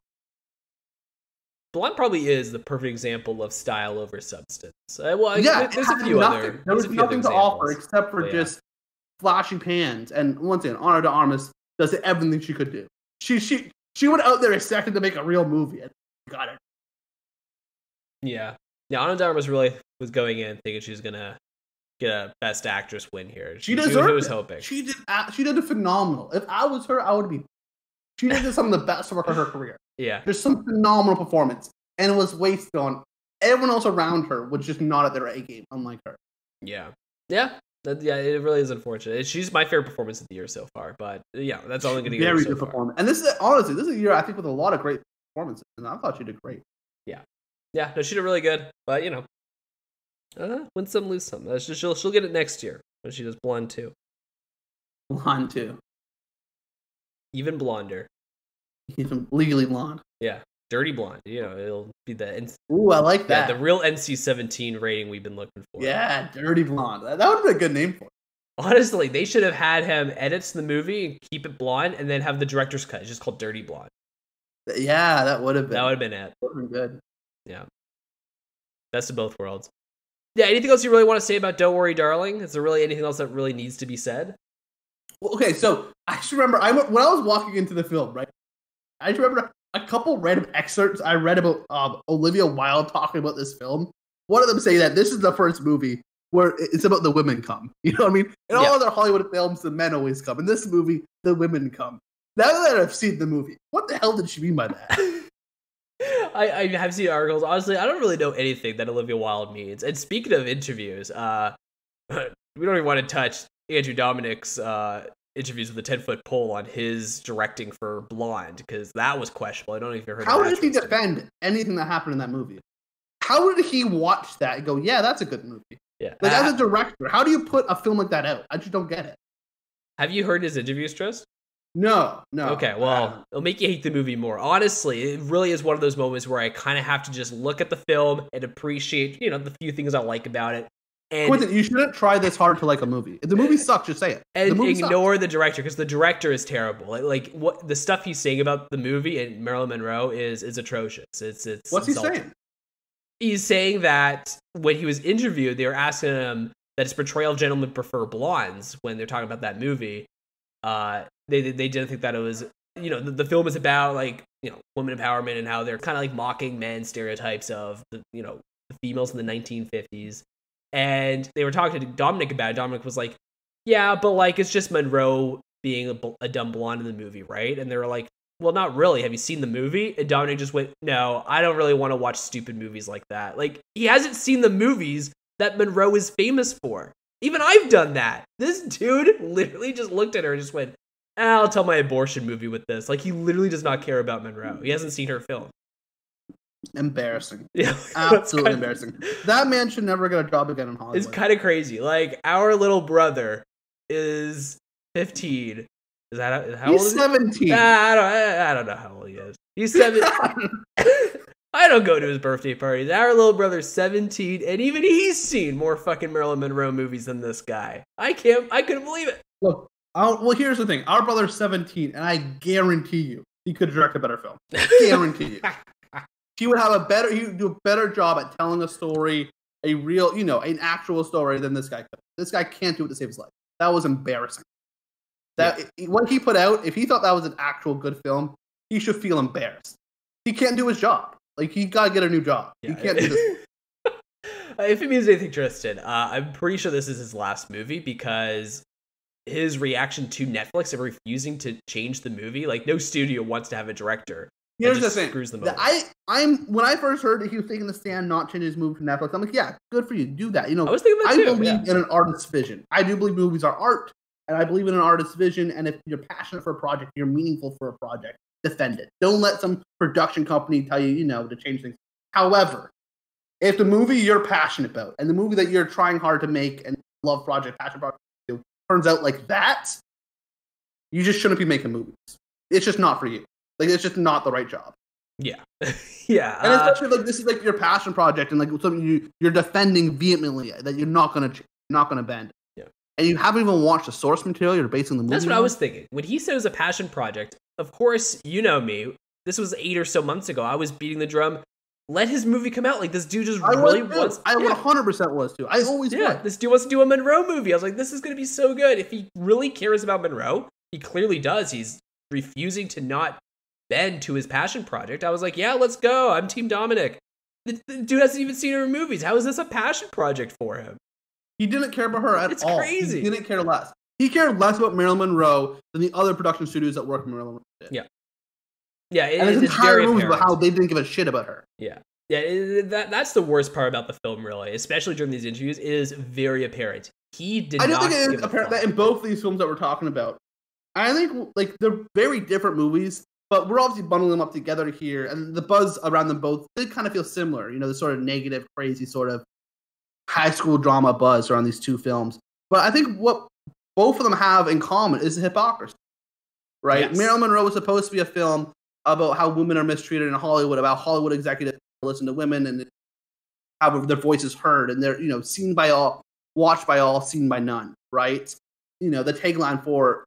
Blonde probably is the perfect example of style over substance. Uh, well, yeah, there- there's a few nothing. other. There was a few other nothing to offer except for But yeah. just flashy pans. And once again, Ana de Armas does everything she could do. She she she went out there expecting to make a real movie and got it. Yeah, yeah. Ana de Armas really was going in thinking she was gonna get a Best Actress win here. She was- deserved was it. hoping. She did. a- She did a phenomenal. If I was her, I would be. She did some of the best work of her career. yeah, There's some phenomenal performance, and it was wasted on everyone else around her. Was just not at their A game, unlike her. yeah, yeah. That, yeah, it really is unfortunate. She's my favorite performance of the year so far, but yeah, that's all I'm gonna get. Very so good performance. And this is honestly, this is a year I think with a lot of great performances, and I thought she did great. Yeah, yeah, no, she did really good, but you know, uh, win some, lose some. That's just, she'll she'll get it next year when she does Blonde too. Blonde too, Even blonder. even legally blonde. Yeah, Dirty Blonde. You know, it'll be the N- Ooh, I like yeah, that. the real NC-17 rating we've been looking for. Yeah, dirty blonde. That, that would be a good name for it. Honestly, they should have had him edit the movie and keep it blonde, and then have the director's cut. It's just called Dirty Blonde. Yeah, that would have been. That would have been it. would have been good. Yeah, best of both worlds. Yeah. Anything else you really want to say about Don't Worry, Darling? Is there really anything else that really needs to be said? Well, okay, so I just remember I when I was walking into the film, right? I just remember a couple random excerpts I read about um, Olivia Wilde talking about this film. One of them saying that this is the first movie where it's about the women come. You know what I mean? In all Yeah. other Hollywood films, the men always come. In this movie, the women come. Now that I've seen the movie, what the hell did she mean by that? I, I have seen articles. Honestly, I don't really know anything that Olivia Wilde means. And speaking of interviews, uh, we don't even want to touch Andrew Dominik's uh, interviews with the 10 foot pole on his directing for Blonde, because that was questionable. I don't know if you heard How did he defend anything that happened in that movie? How did he watch that and go, "Yeah, that's a good movie"? Yeah. Like Uh, as a director, how do you put a film like that out? I just don't get it. have you heard his interviews, Tris? No, no. Okay, well, it'll make you hate the movie more. Honestly, it really is one of those moments where I kind of have to just look at the film and appreciate, you know, the few things I like about it, and Quentin, you shouldn't try this hard to like a movie. If the movie sucks, just say it. the and sucks. ignore the director because the director is terrible. Like, like what the stuff he's saying about the movie and Marilyn Monroe is is atrocious. It's it's What's he saying? he's saying that when he was interviewed, they were asking him that his portrayal of gentlemen prefer blondes when they're talking about that movie. Uh, they they didn't think that it was you know the, the film is about like you know women empowerment and how they're kind of like mocking men stereotypes of the you know the females in the 1950s and they were talking to dominik about it. Dominik was like yeah but like it's just monroe being a, a dumb blonde in the movie right? And they were like well not really. Have you seen the movie? And dominik just went no i don't really want to watch stupid movies like that. Like he hasn't seen the movies that monroe is famous for. Even i've done that. This dude literally just looked at her and just went I'll tell my abortion movie with this. Like he literally does not care about Monroe. He hasn't seen her film. Embarrassing. Yeah, absolutely embarrassing. That man should never get a job again in Hollywood. It's kind of crazy. Like our little brother is 15. Is that how He's old? 17. Ah, I don't. I, I, don't know how old he is. He's seven. I don't go to his birthday parties. Our little brother's 17, and even he's seen more fucking Marilyn Monroe movies than this guy. I can't. I couldn't believe it. Look, I'll, well, here's the thing. Our brother's 17, and I guarantee you he could direct a better film. guarantee you. He would have a better, he would do a better job at telling a story, a real, you know, an actual story than this guy could. This guy can't do it to save his life. That was embarrassing. That yeah. what he put out, if he thought that was an actual good film, he should feel embarrassed. He can't do his job. Like he gotta get a new job. Yeah. He can't do this. if it means anything, Tristan, uh, I'm pretty sure this is his last movie because his reaction to Netflix of refusing to change the movie. Like no studio wants to have a director. Here's the thing. Screws them over. I I'm when I first heard that he was taking the stand, not changing his movie to Netflix. I'm like, yeah, good for you. Do that. You know, I was thinking that I too, believe yeah. in an artist's vision. I do believe movies are art, and I believe in an artist's vision. And if you're passionate for a project, you're meaningful for a project. Defend it. Don't let some production company tell you, you know, to change things. However, if the movie you're passionate about and the movie that you're trying hard to make and love project, passion project, turns out like that, you just shouldn't be making movies. It's just not for you. Like it's just not the right job. Yeah, yeah. And especially uh, like this is like your passion project and like something you you're defending vehemently that you're not gonna not gonna bend. Yeah. And you haven't even watched the source material. You're basing the movie. That's what on. I was thinking when he said it was a passion project. Of course, you know me. This was eight or so months ago. I was beating the drum let his movie come out. Like this dude just I really wants. I 100 percent was too. I always yeah. Was. This dude wants to do a Monroe movie. I was like, this is gonna be so good. If he really cares about Monroe, he clearly does. He's refusing to not bend to his passion project. I was like, yeah, let's go. I'm Team Dominik. The, the dude hasn't even seen her movies. How is this a passion project for him? He didn't care about her at it's all. crazy. He didn't care less. He cared less about Marilyn Monroe than the other production studios that work with Marilyn Monroe did. Yeah. Yeah, it, and his it's entire movie about how they didn't give a shit about her. Yeah, yeah, it, that that's the worst part about the film, really, especially during these interviews. It is very apparent he did. Not. I don't think it is apparent that in both these films that we're talking about, I think like they're very different movies, but we're obviously bundling them up together here, and the buzz around them both did kind of feel similar. You know, the sort of negative, crazy sort of high school drama buzz around these two films. But I think what both of them have in common is the hypocrisy. Right? Yes. Marilyn Monroe was supposed to be a film about how women are mistreated in Hollywood, about Hollywood executives listen to women and have their voices heard and they're you know seen by all watched by all seen by none right you know the tagline for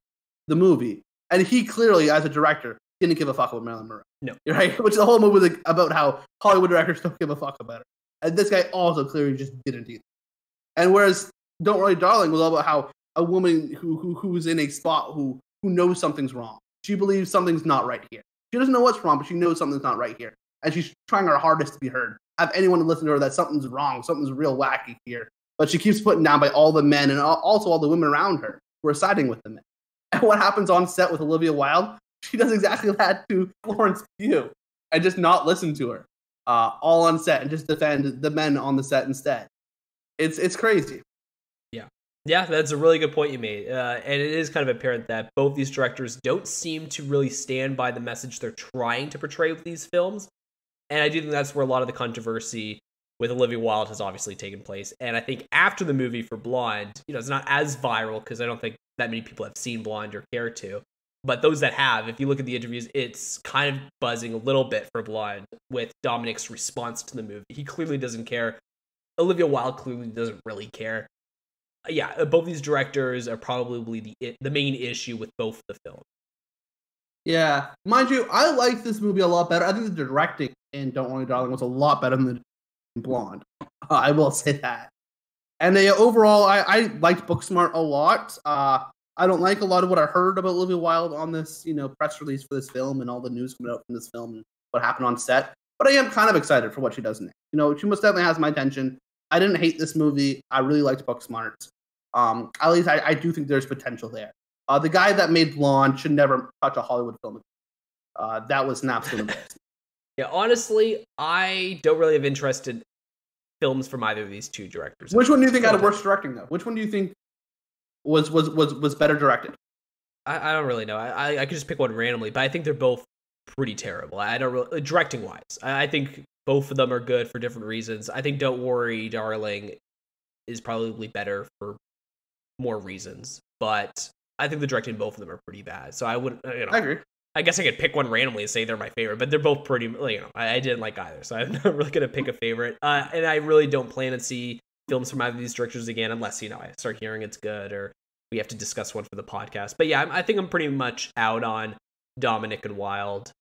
the movie and he clearly as a director didn't give a fuck about marilyn monroe no right which the whole movie was like about how hollywood directors don't give a fuck about her and this guy also clearly just didn't either and whereas don't worry darling was all about how a woman who, who who's in a spot who who knows something's wrong she believes something's not right here she doesn't know what's wrong but she knows something's not right here and she's trying her hardest to be heard. Have anyone to listen to her that something's wrong, something's real wacky here. But she keeps putting down by all the men and also all the women around her who are siding with the men. And what happens on set with Olivia Wilde? She does exactly that to Florence Pugh and just not listen to her, uh, all on set, and just defend the men on the set instead. It's it's crazy. Yeah, yeah, that's a really good point you made, uh, and it is kind of apparent that both these directors don't seem to really stand by the message they're trying to portray with these films. And I do think that's where a lot of the controversy with Olivia Wilde has obviously taken place. And I think after the movie for Blonde, you know, it's not as viral because I don't think that many people have seen Blonde or care to. But those that have, if you look at the interviews, it's kind of buzzing a little bit for Blonde with Dominik's response to the movie. He clearly doesn't care. Olivia Wilde clearly doesn't really care. Yeah, uh, both these directors are probably the the main issue with both the films. Yeah, mind you, I like this movie a lot better. I think the directing in Don't Worry Darling was a lot better than Blonde. Uh, I will say that. And they, overall, I, I liked Booksmart a lot. Uh, I don't like a lot of what I heard about Olivia Wilde on this, you know, press release for this film and all the news coming out from this film and what happened on set. But I am kind of excited for what she does next. You know, she most definitely has my attention. I didn't hate this movie. I really liked Booksmart. Um, at least I, I do think there's potential there. Uh, the guy that made Blonde should never touch a Hollywood film. Uh, that was an absolute. Yeah, honestly, I don't really have interest in films from either of these two directors. Which one do you think had a worse directing though? Which one do you think was was was was better directed? I, I don't really know. I, I I could just pick one randomly, but I think they're both pretty terrible. I don't really directing wise. I, I think both of them are good for different reasons. I think Don't Worry, Darling is probably better for more reasons, but I think the directing both of them are pretty bad. So I wouldn't, you know, I agree. I guess I could pick one randomly and say they're my favorite, but they're both pretty. You know, I, I didn't like either, so I'm not really gonna pick a favorite. Uh, and I really don't plan to see films from either of these directors again, unless you know I start hearing it's good or we have to discuss one for the podcast. But yeah, I'm, I think I'm pretty much out on Dominik and Wilde.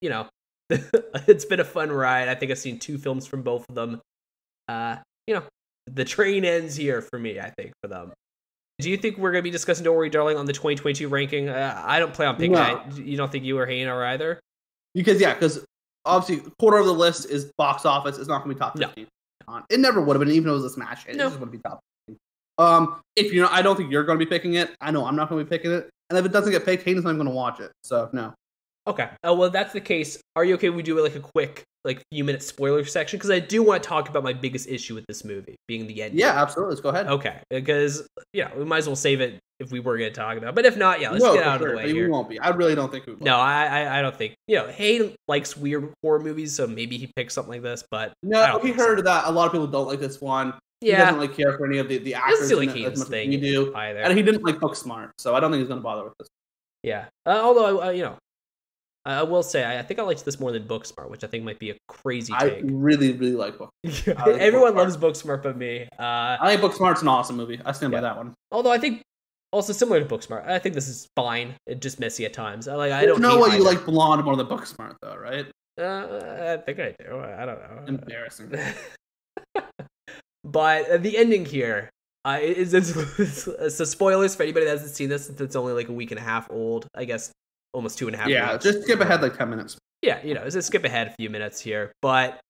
You know, it's been a fun ride. I think I've seen two films from both of them. Uh, you know, the train ends here for me. I think for them. Do you think we're going to be discussing Don't Worry, Darling on the 2022 ranking? Uh, I don't play on picking No. You don't think you or Hayden are either? Because yeah, because obviously quarter of the list is box office. It's not going to be top No. Uh, It never would have been, even if it was a smash hit. No. It just wouldn't be top. Um, if you know, I don't think you're going to be picking it. I know I'm not going to be picking it. And if it doesn't get picked, Hayden's not going to watch it. So no. Okay. Oh well, if that's the case. Are you okay? if We do like a quick, like few minute spoiler section because I do want to talk about my biggest issue with this movie being the end. Yeah, absolutely. Let's go ahead. Okay. Because yeah, we might as well save it if we were going to talk about. it. But if not, yeah, let's no, get out of the way but We here. won't be. I really don't think we will. No, I, I I don't think you know. Hayden likes weird horror movies, so maybe he picks something like this. But No, we think so. heard that a lot of people don't like this one. He yeah, doesn't like care for any of the, the actors like as much as thing we do. either. And he didn't like Booksmart, so I don't think he's going to bother with this. Yeah. Uh, although I- you know, I, will say I, think I liked this more than Booksmart, which I think might be a crazy I really, really like Book. Like Everyone Booksmart. loves Booksmart but me. Uh, I think Booksmart's an awesome movie. I stand Yeah. by that one. although I think also similar to Booksmart, I think this is fine. It's just messy at times. I like. I don't know why you like Blonde more than Booksmart, though, right? Uh, I think I do. I don't know. Embarrassing. but the ending here uh, is it's, so spoilers for anybody that hasn't seen this since it's only like a week and a half old. I guess almost two and a half. yeah, weeks. just skip ahead like ten minutes. yeah, you know, just skip ahead a few minutes here, but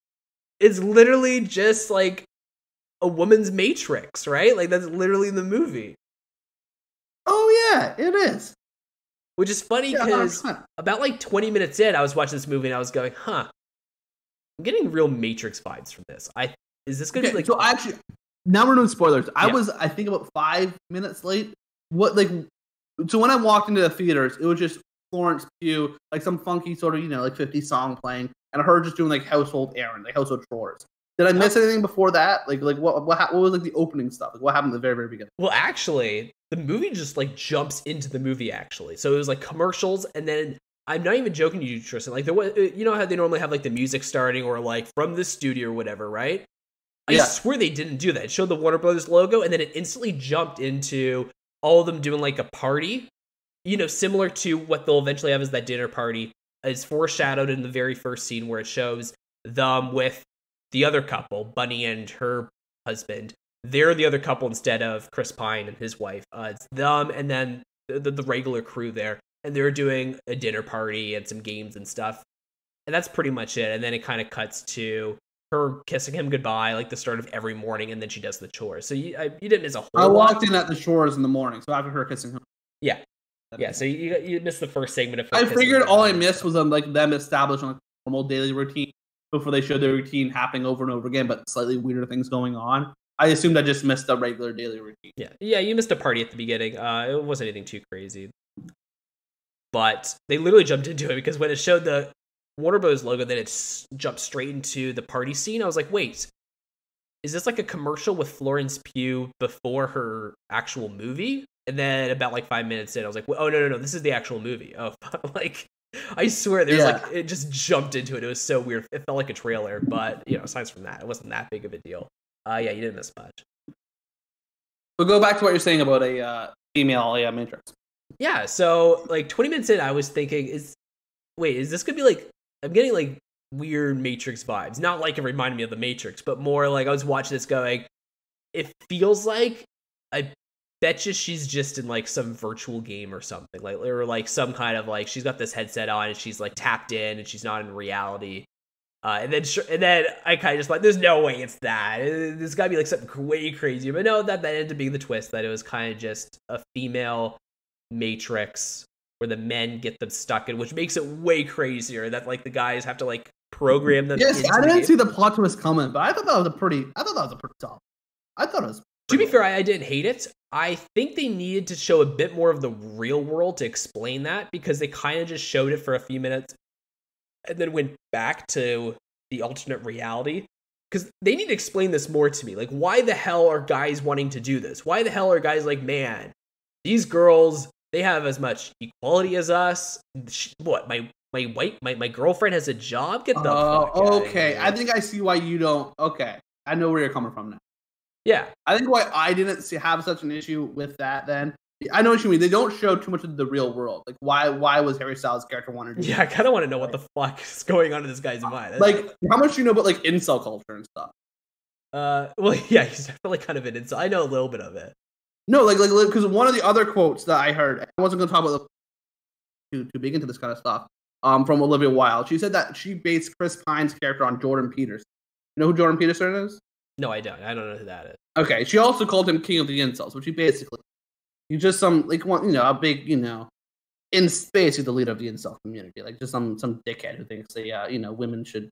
it's literally just like a woman's matrix, right? Like that's literally the movie, Oh yeah, it is. which is funny because 100%. about like 20 minutes in, I was watching this movie and I was going, huh, I'm getting real Matrix vibes from this. I is this gonna Okay, be like so actually, now we're doing spoilers. I Yeah. was, I think, about five minutes late. What like? So when I walked into the theaters, it was just Florence Pugh, like some funky sort of, you know, like 50 song playing, and her just doing like household errand, like household chores. Did I miss anything before that? Like, like what, what, what was like the opening stuff? Like, what happened at the very, very beginning? Well, actually, the movie just like jumps into the movie. Actually, so it was like commercials, and then I'm not even joking to you, Tristan. Like there was, uh, you know how they normally have like the music starting or like from the studio or whatever, right? I Yeah. swear they didn't do that. It showed the Warner Brothers logo, and then it instantly jumped into all of them doing like a party. You know, similar to what they'll eventually have as that dinner party is foreshadowed in the very first scene where it shows them with the other couple, Bunny and her husband. They're the other couple instead of Chris Pine and his wife. Uh, it's them and then the, the, the regular crew there, and they're doing a dinner party and some games and stuff. And that's pretty much it. And then it kind of cuts to her kissing him goodbye, like the start of every morning, and then she does the chores. So you, I, you didn't miss a whole I lot. walked in at the chores in the morning, so after her kissing him. Yeah. Yeah, so you you missed the first segment of. I figured all I missed was um, like them establishing like normal daily routine before they showed their routine happening over and over again, but slightly weirder things going on. I assumed I just missed the regular daily routine. Yeah, yeah, you missed a party at the beginning. Uh, it wasn't anything too crazy, but they literally jumped into it because when it showed the Warner Bros. logo, then it jumped straight into the party scene. I was like, wait, is this like a commercial with Florence Pugh before her actual movie? And then about like five minutes in, I was like, oh no no no, this is the actual movie. Oh, like I swear, there's Yeah. like it just jumped into it. It was so weird. It felt like a trailer, but you know, aside from that, it wasn't that big of a deal. Uh, yeah, you didn't miss much. But go back to what you're saying about a uh, female yeah, matrix. yeah so like 20 minutes in i was thinking is wait is this gonna be like i'm getting like weird Matrix vibes. Not like it reminded me of the Matrix, but more like I was watching this going, it feels like I bet you she's just in like some virtual game or something. Like or like some kind of like she's got this headset on and she's like tapped in and she's not in reality. Uh, and then, and then I kind of just like, there's no way it's that. There's got to be like something way crazy. But no, that, that ended up being the twist that it was kind of just a female Matrix where the men get them stuck in, which makes it way crazier that like the guys have to like program them. Yes, I didn't the see the plot twist coming, but I thought that was a pretty. I thought that was a pretty tough. I thought it was. To be fair, I, I didn't hate it. I think they needed to show a bit more of the real world to explain that because they kind of just showed it for a few minutes and then went back to the alternate reality. Because they need to explain this more to me. Like why the hell are guys wanting to do this? Why the hell are guys like man these girls they have as much equality as us. What my my white my, my girlfriend has a job? Get the uh, okay. I think i see why you don't okay. I know where you're coming from now yeah i think why i didn't see, have such an issue with that then I know what you mean. They don't show too much of the real world. Like, why? Why was Harry Styles' character wanted? To yeah, I kind of want to know what the fuck is going on in this guy's mind. Like, how much do you know about like incel culture and stuff? Uh, well, yeah, he's definitely kind of an incel. I know a little bit of it. No, like, like, because one of the other quotes that I heard, I wasn't going to talk about the, too too big into this kind of stuff. Um, from Olivia Wilde, she said that she based Chris Pine's character on Jordan Peterson. You know who Jordan Peterson is? No, I don't. I don't know who that is. Okay, she also called him King of the Incels, which he basically you just some like one, you know, a big, you know, in space, you're the leader of the incel community, like just some some dickhead who thinks that yeah, you know, women should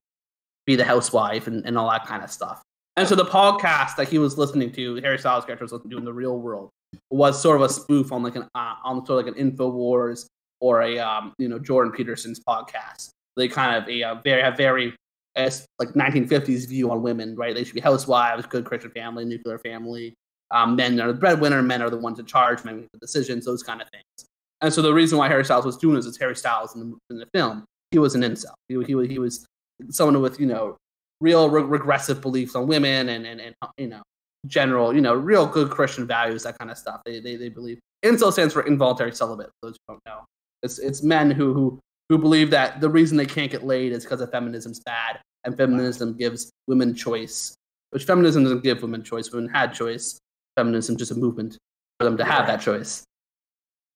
be the housewife and, and all that kind of stuff. And so the podcast that he was listening to, Harry Styles' character was listening to in the real world, was sort of a spoof on like an uh, on sort of like an Infowars or a um, you know Jordan Peterson's podcast. They kind of a uh, very a very as like 1950s view on women, right? They should be housewives, good Christian family, nuclear family, um, men are the breadwinner, men are the ones in charge, men make the decisions, those kind of things. And so the reason why Harry Styles was doing this is Harry Styles in the, in the film, he was an incel. He, he, he was someone with, you know, real re- regressive beliefs on women and, and, and, you know, general, you know, real good Christian values, that kind of stuff. They, they, they believe. Incel stands for involuntary celibate, for those who don't know. It's, it's men who, who, who believe that the reason they can't get laid is because of feminism's bad and feminism gives women choice, which feminism doesn't give women choice. Women had choice feminism just a movement for them to have that choice.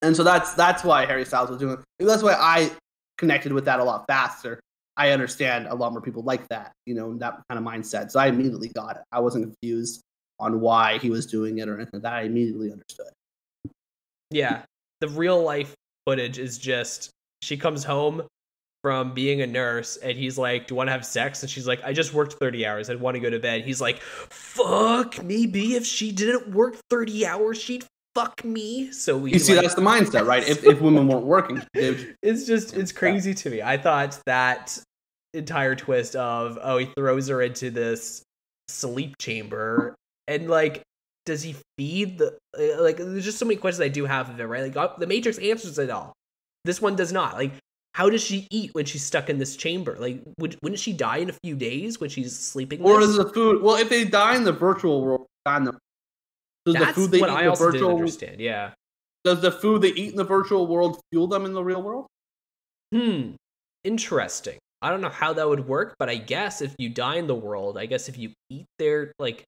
And so that's that's why Harry Styles was doing it. That's why I connected with that a lot faster. I understand a lot more people like that, you know, that kind of mindset. So I immediately got it. I wasn't confused on why he was doing it or anything. That I immediately understood. Yeah, the real life footage is just she comes home from being a nurse and he's like, Do you want to have sex? And she's like, I just worked 30 hours. I want to go to bed. He's like, Fuck, maybe if she didn't work 30 hours, she'd fuck me. So we You see, like, that's the mindset, right? If, if women weren't working, it's just it's crazy to me. I thought that entire twist of oh, he throws her into this sleep chamber and like does he feed the uh, like there's just so many questions I do have of it, right? Like uh, the Matrix answers it all. This one does not. Like how does she eat when she's stuck in this chamber? Like, would, wouldn't she die in a few days when she's sleeping? Or is the food? Well, if they die in the virtual world, die in the, does That's the food they eat I in the virtual understand. Yeah. Does the food they eat in the virtual world fuel them in the real world? Hmm. Interesting. I don't know how that would work, but I guess if you die in the world, I guess if you eat their like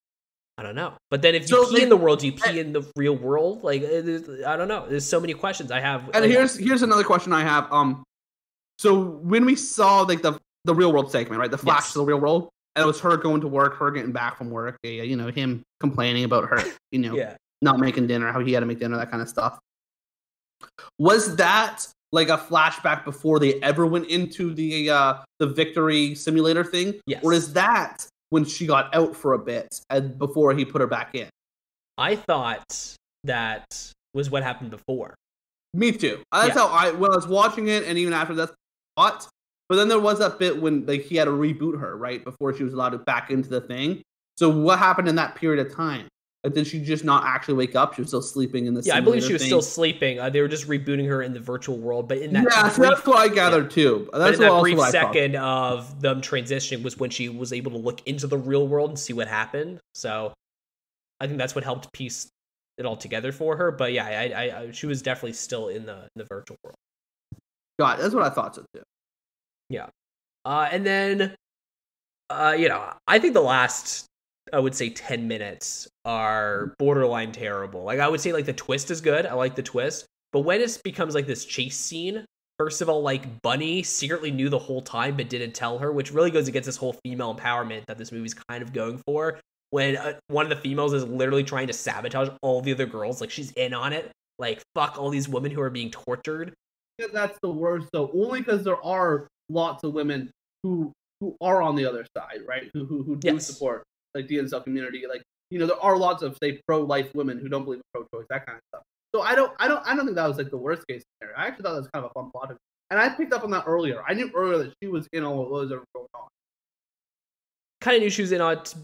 I don't know. But then if you so pee they, in the world, do you pee in the real world? Like I don't know. There's so many questions I have. And here's here's another question I have. Um, so when we saw like the the real world segment, right, the flash yes. to the real world, and it was her going to work, her getting back from work, you know, him complaining about her, you know, yeah. not making dinner, how he had to make dinner, that kind of stuff. Was that like a flashback before they ever went into the uh the victory simulator thing? Yes. Or is that when she got out for a bit and before he put her back in? I thought that was what happened before. Me too. That's yeah. how I when I was watching it, and even after that, but but then there was that bit when like he had to reboot her right before she was allowed to back into the thing. So what happened in that period of time? Like, did she just not actually wake up? She was still sleeping in the yeah. I believe she was thing. still sleeping. Uh, they were just rebooting her in the virtual world, but in that yeah, brief, that's what I gathered yeah. too. That's but in that brief second of them transitioning was when she was able to look into the real world and see what happened. So I think that's what helped piece it all together for her. But yeah, I, I, I she was definitely still in the in the virtual world. God, that's what I thought so too. Yeah. Uh, and then, uh, you know, I think the last, I would say, 10 minutes are borderline terrible. Like, I would say, like, the twist is good. I like the twist. But when it becomes like this chase scene, first of all, like, Bunny secretly knew the whole time but didn't tell her, which really goes against this whole female empowerment that this movie's kind of going for. When uh, one of the females is literally trying to sabotage all the other girls, like, she's in on it. Like, fuck all these women who are being tortured. That's the worst, though, only because there are lots of women who who are on the other side, right? Who who, who do Yes. support like the incel community. Like you know, there are lots of say pro life women who don't believe in pro choice, that kind of stuff. So I don't I don't I don't think that was like the worst case scenario. I actually thought that was kind of a fun plot. And I picked up on that earlier. I knew earlier that she was in on what was going on. kind of knew she was in on it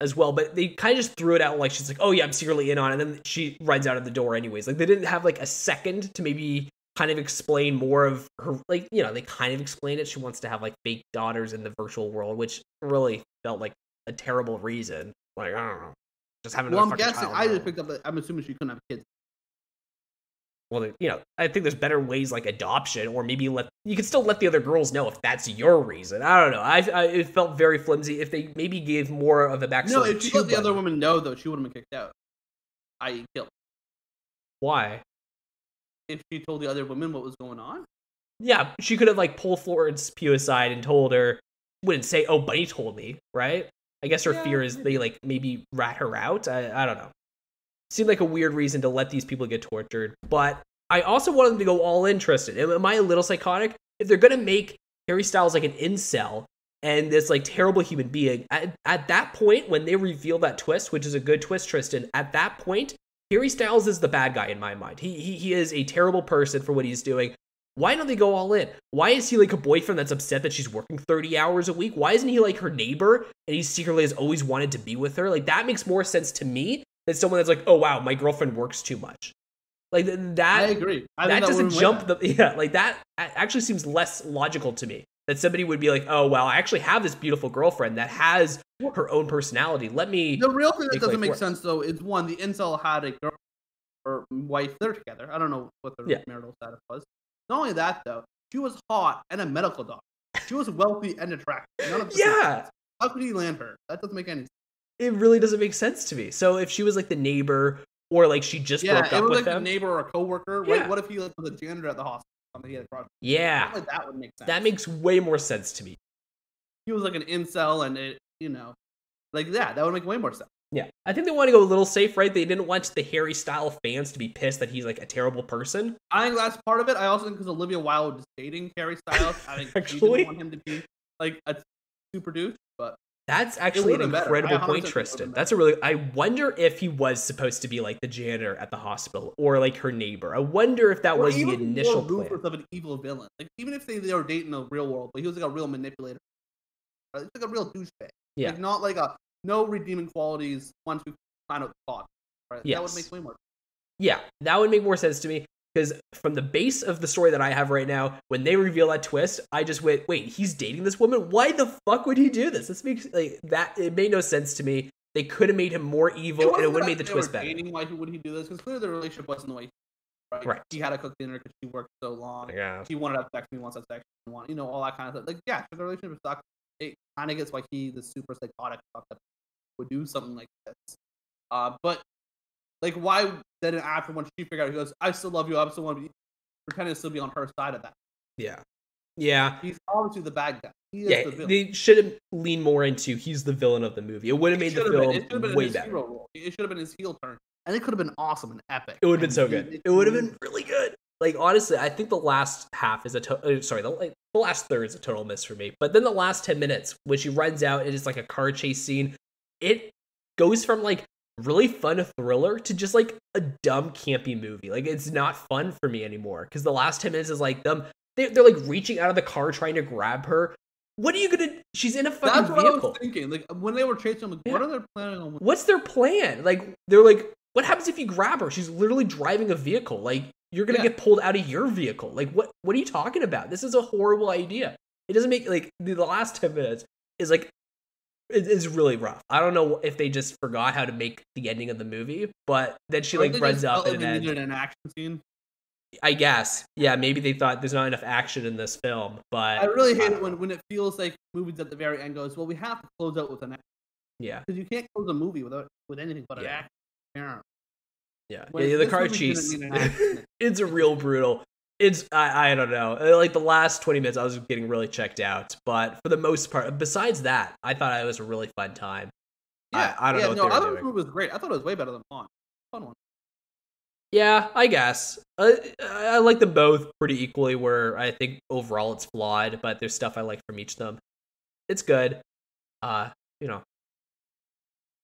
as well, but they kind of just threw it out like she's like, "Oh yeah, I'm secretly in on," it. and then she runs out of the door anyways. Like they didn't have like a second to maybe kind of explain more of her. Like you know, they kind of explained it. She wants to have like fake daughters in the virtual world, which really felt like a terrible reason. Like I don't know, just having. Well, I'm guessing. child I just picked up that I'm assuming she couldn't have kids. well, you know, I think there's better ways like adoption, or maybe let you can still let the other girls know if that's your reason. I don't know. I, I it felt very flimsy. If they maybe gave more of a backstory. No, if she let the other woman know though, she would have been kicked out. I.e., killed. why? If she told the other women what was going on. Yeah, she could have like pulled Florence Pugh aside and told her. Wouldn't say, "Oh, Bunny told me," right? I guess her Yeah, fear is they like maybe rat her out. I I don't know. Seemed like a weird reason to let these people get tortured, but I also want them to go all interested. Am, am I a little psychotic? If they're gonna make Harry Styles like an incel and this like terrible human being, at, at that point when they reveal that twist, which is a good twist, Tristan, at that point, Harry Styles is the bad guy in my mind. He he, he is a terrible person for what he's doing. Why don't they go all in? Why is he like a boyfriend that's upset that she's working 30 hours a week? Why isn't he like her neighbor and he secretly has always wanted to be with her? Like that makes more sense to me than someone that's like, oh wow, my girlfriend works too much. Like that I agree. I that think doesn't jump the yeah like that actually seems less logical to me that somebody would be like oh well i actually have this beautiful girlfriend that has her own personality let me The real thing that doesn't make work. sense though is one, the incel had a girl or wife, they're together. I don't know what their Yeah. marital status was. Not only that though, she was hot and a medical doctor. She was wealthy and attractive. None of yeah. How could he land her? That doesn't make any sense. it really doesn't make sense to me so if she was like the neighbor or like she just Yeah, broke up with like a neighbor or a coworker. Yeah. Right? What if he like, was a janitor at the hospital? Something he had a crush. yeah like that would make sense. that makes way more sense to me he was like an incel and it, you know, like that. That would make way more sense. Yeah i think they want to go a little safe right they didn't want the harry style fans to be pissed that he's like a terrible person I think that's part of it. I also think because Olivia Wilde was dating Harry Styles, I think she didn't want him to be like a super douche. But That's actually an would've been better. incredible point, Tristan. That's a really. I wonder if he was supposed to be like the janitor at the hospital or like her neighbor. I wonder if that or was the initial plan. of an evil villain. Like even if they, they were dating in the real world, but he was like a real manipulator. It's like a real douchebag. Yeah. Like not like a no redeeming qualities once we find out the plot. Right. That would make way more. Yeah, that would make more sense to me because from the base of the story that I have right now, when they reveal that twist, I just went, "Wait, he's dating this woman? Why the fuck would he do this? This makes like that. It made no sense to me. They could have made him more evil, and it would have made the twist better. Dating, why would he do this? Because clearly the relationship wasn't the way. Right. Right. He had to cook dinner because she worked so long. Yeah, he wanted to have sex he wants to have sex want you know all that kind of stuff. Like yeah, the relationship sucks. It kind of gets why he the super psychotic fuck would do something like this. Uh, but like why then after when she figured out he goes, I still love you, I still want to be pretending to still be on her side of that. yeah, yeah. He's obviously the bad guy. He is Yeah, the villain. they should have leaned more into he's the villain of the movie. It would have made the have been- it film been way better. role. It should have been his heel turn, and it could have been awesome and epic. It would have been so good. It would have been really good. Like honestly, I think the last half is a to- uh, sorry, the, like, the last third is a total miss for me. But then the last ten minutes, when she runs out, it is like a car chase scene. It goes from like really fun thriller to just like a dumb campy movie. Like it's not fun for me anymore because the last ten minutes is like them. They, they're like reaching out of the car trying to grab her. What are you gonna? She's in a fucking That's what I vehicle. was thinking. Like when they were chasing him, like, what are they planning on? what's their plan? Like they're like, what happens if you grab her? She's literally driving a vehicle. Like you're gonna Yeah. get pulled out of your vehicle. Like what? What are you talking about? This is a horrible idea. It doesn't make like the, last ten minutes is like it is really rough. I don't know if they just forgot how to make the ending of the movie, but then she Or like runs up and then an action scene. I guess. Yeah, maybe they thought there's not enough action in this film, but I really hate uh, it when, when it feels like movies at the very end goes, well, we have to close out with an action yeah, because you can't close a movie without with anything but an Yeah. action. Yeah. yeah, yeah. The car chase, need an action. it's a real brutal. It's I I don't know. Uh, Like the last twenty minutes, I was getting really checked out, but for the most part, besides that, I thought it was a really fun time. I- I don't yeah, know no, I thought doing. movie was great. I thought it was way better than Bond. Fun one. Yeah, I guess. Uh, I like them both pretty equally. Where I think overall it's flawed, but there's stuff I like from each of them. It's good. Uh, you know,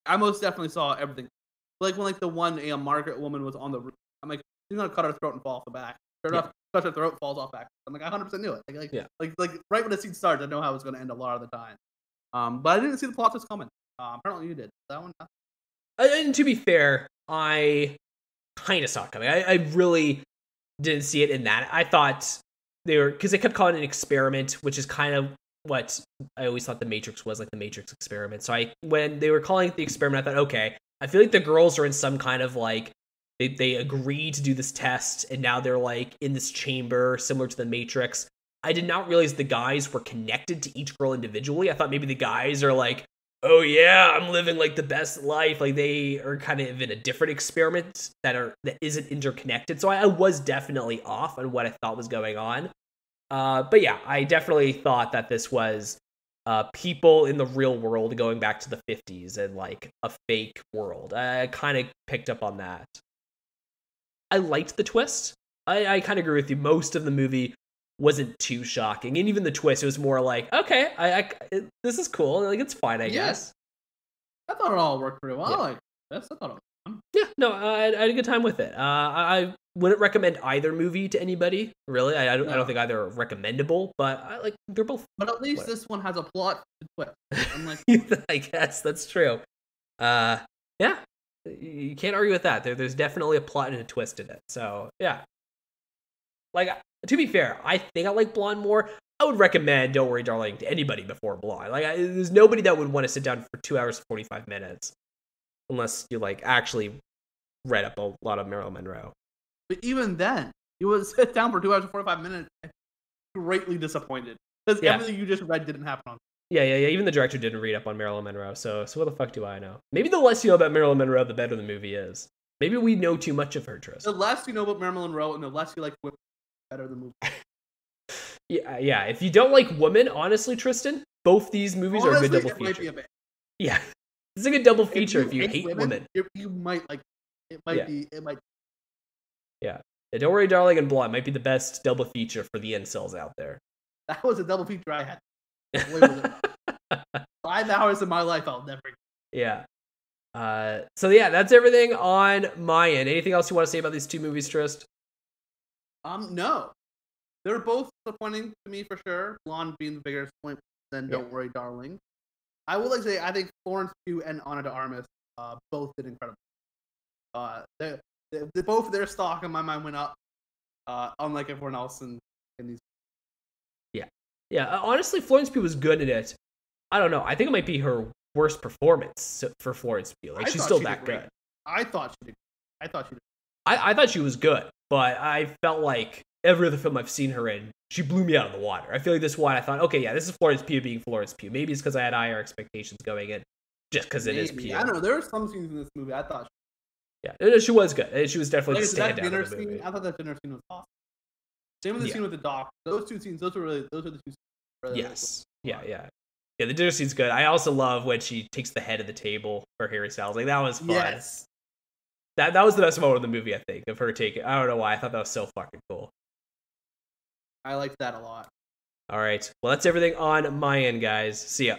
I most definitely saw everything. Like when like the one you know, Margaret woman was on the roof. I'm like, she's gonna cut her throat and fall off the back. Turn Yeah. off, cut her throat, falls off back. I'm like, I 100 percent knew it. Like, like, Yeah. like, like right when the scene starts, I know how it's gonna end a lot of the time. Um, but I didn't see the plot twist coming. Uh, apparently you did. That one. and to be fair, I kind of saw it coming. I, I really didn't see it in that. I thought they were because they kept calling it an experiment, which is kind of what I always thought the Matrix was, like the Matrix experiment. So I, when they were calling it the experiment, I thought, okay, I feel like the girls are in some kind of like they they agreed to do this test, and now they're like in this chamber similar to the Matrix. I did not realize the guys were connected to each girl individually. I thought maybe the guys are like oh yeah, I'm living like the best life. Like they are kind of in a different experiment that are that isn't interconnected. So I, I was definitely off on what I thought was going on. Uh, but yeah, I definitely thought that this was uh, people in the real world going back to the 50s and like a fake world. I kind of picked up on that. I liked the twist. I, I kind of agree with you. Most of the movie wasn't too shocking, and even the twist, it was more like, okay, I, I it- this is cool. Like it's fine, I Yeah. guess. I thought it all worked pretty well. Yeah. Like this, I thought it. Yeah, no, I, I had a good time with it. Uh, I, I wouldn't recommend either movie to anybody. Really, I, I, don't, I don't think either are recommendable, but I like they're both. But at least What? this one has a plot to twist. I guess that's true. Uh, yeah, you can't argue with that. There, there's definitely a plot and a twist in it. So yeah, like to be fair, I think I like Blonde more. I would recommend Don't Worry, Darling to anybody before Blonde. Like, I, there's nobody that would want to sit down for two hours and forty five minutes, unless you like actually read up a lot of Marilyn Monroe. but even then, you would sit down for two hours and 45 minutes, greatly disappointed because Yeah. everything you just read didn't happen on. Yeah, yeah, yeah. Even the director didn't read up on Marilyn Monroe, so so what the fuck do I know? Maybe the less you know about Marilyn Monroe, the better the movie is. Maybe we know too much of her, Tristan. The less you know about Marilyn Monroe, and the less you like women, the better the movie. Yeah, uh, yeah. If you don't like women, honestly, Tristan, both these movies are a good double it might be feature. a it's a good double feature if you, hate women. you, you might like. It might Yeah. be. It might. Yeah, Don't worry, darling, and Blonde might be the best double feature for the incels out there. That was a double feature I had. Boy, was it- Five hours of my life I'll never. yeah. Uh, so yeah, that's everything on my end. Anything else you want to say about these two movies, Trist? Um, no, they're both disappointing to me for sure. Blonde being the bigger disappointment than Yeah. Don't Worry, Darling. I would like to say I think Florence Pugh and Ana de Armas uh, both did incredible. Uh, they, they, they both their stock in my mind went up, uh, unlike everyone else in, in these. Yeah, yeah. honestly, Florence Pugh was good at it. I don't know. I think it might be her worst performance for Florence Pugh. Like I she's still she that good. I thought she did. I thought she did. I, I thought she was good, but I felt like every other film I've seen her in, she blew me out of the water. I feel like this one, I thought, okay, yeah, this is Florence Pugh being Florence Pugh. Maybe it's because I had higher expectations going in, just because it is. Pugh. I don't know. There were some scenes in this movie I thought. Yeah, no, no, she was good. She was definitely Like, the that standout dinner the movie. scene, I thought that dinner scene was awesome. Same with the Yeah. scene with the doc. Those two scenes, those were really, those are the two. Scenes really, really Yes. Yeah, yeah. Yeah, the dinner scene's good. I also love when she takes the head of the table for Harry Styles. Like that was fun. Yes. That that was the best moment of the movie, I think, of her taking. I don't know why. I thought that was so fucking cool. I liked that a lot. All right. Well, that's everything on my end, guys. See ya.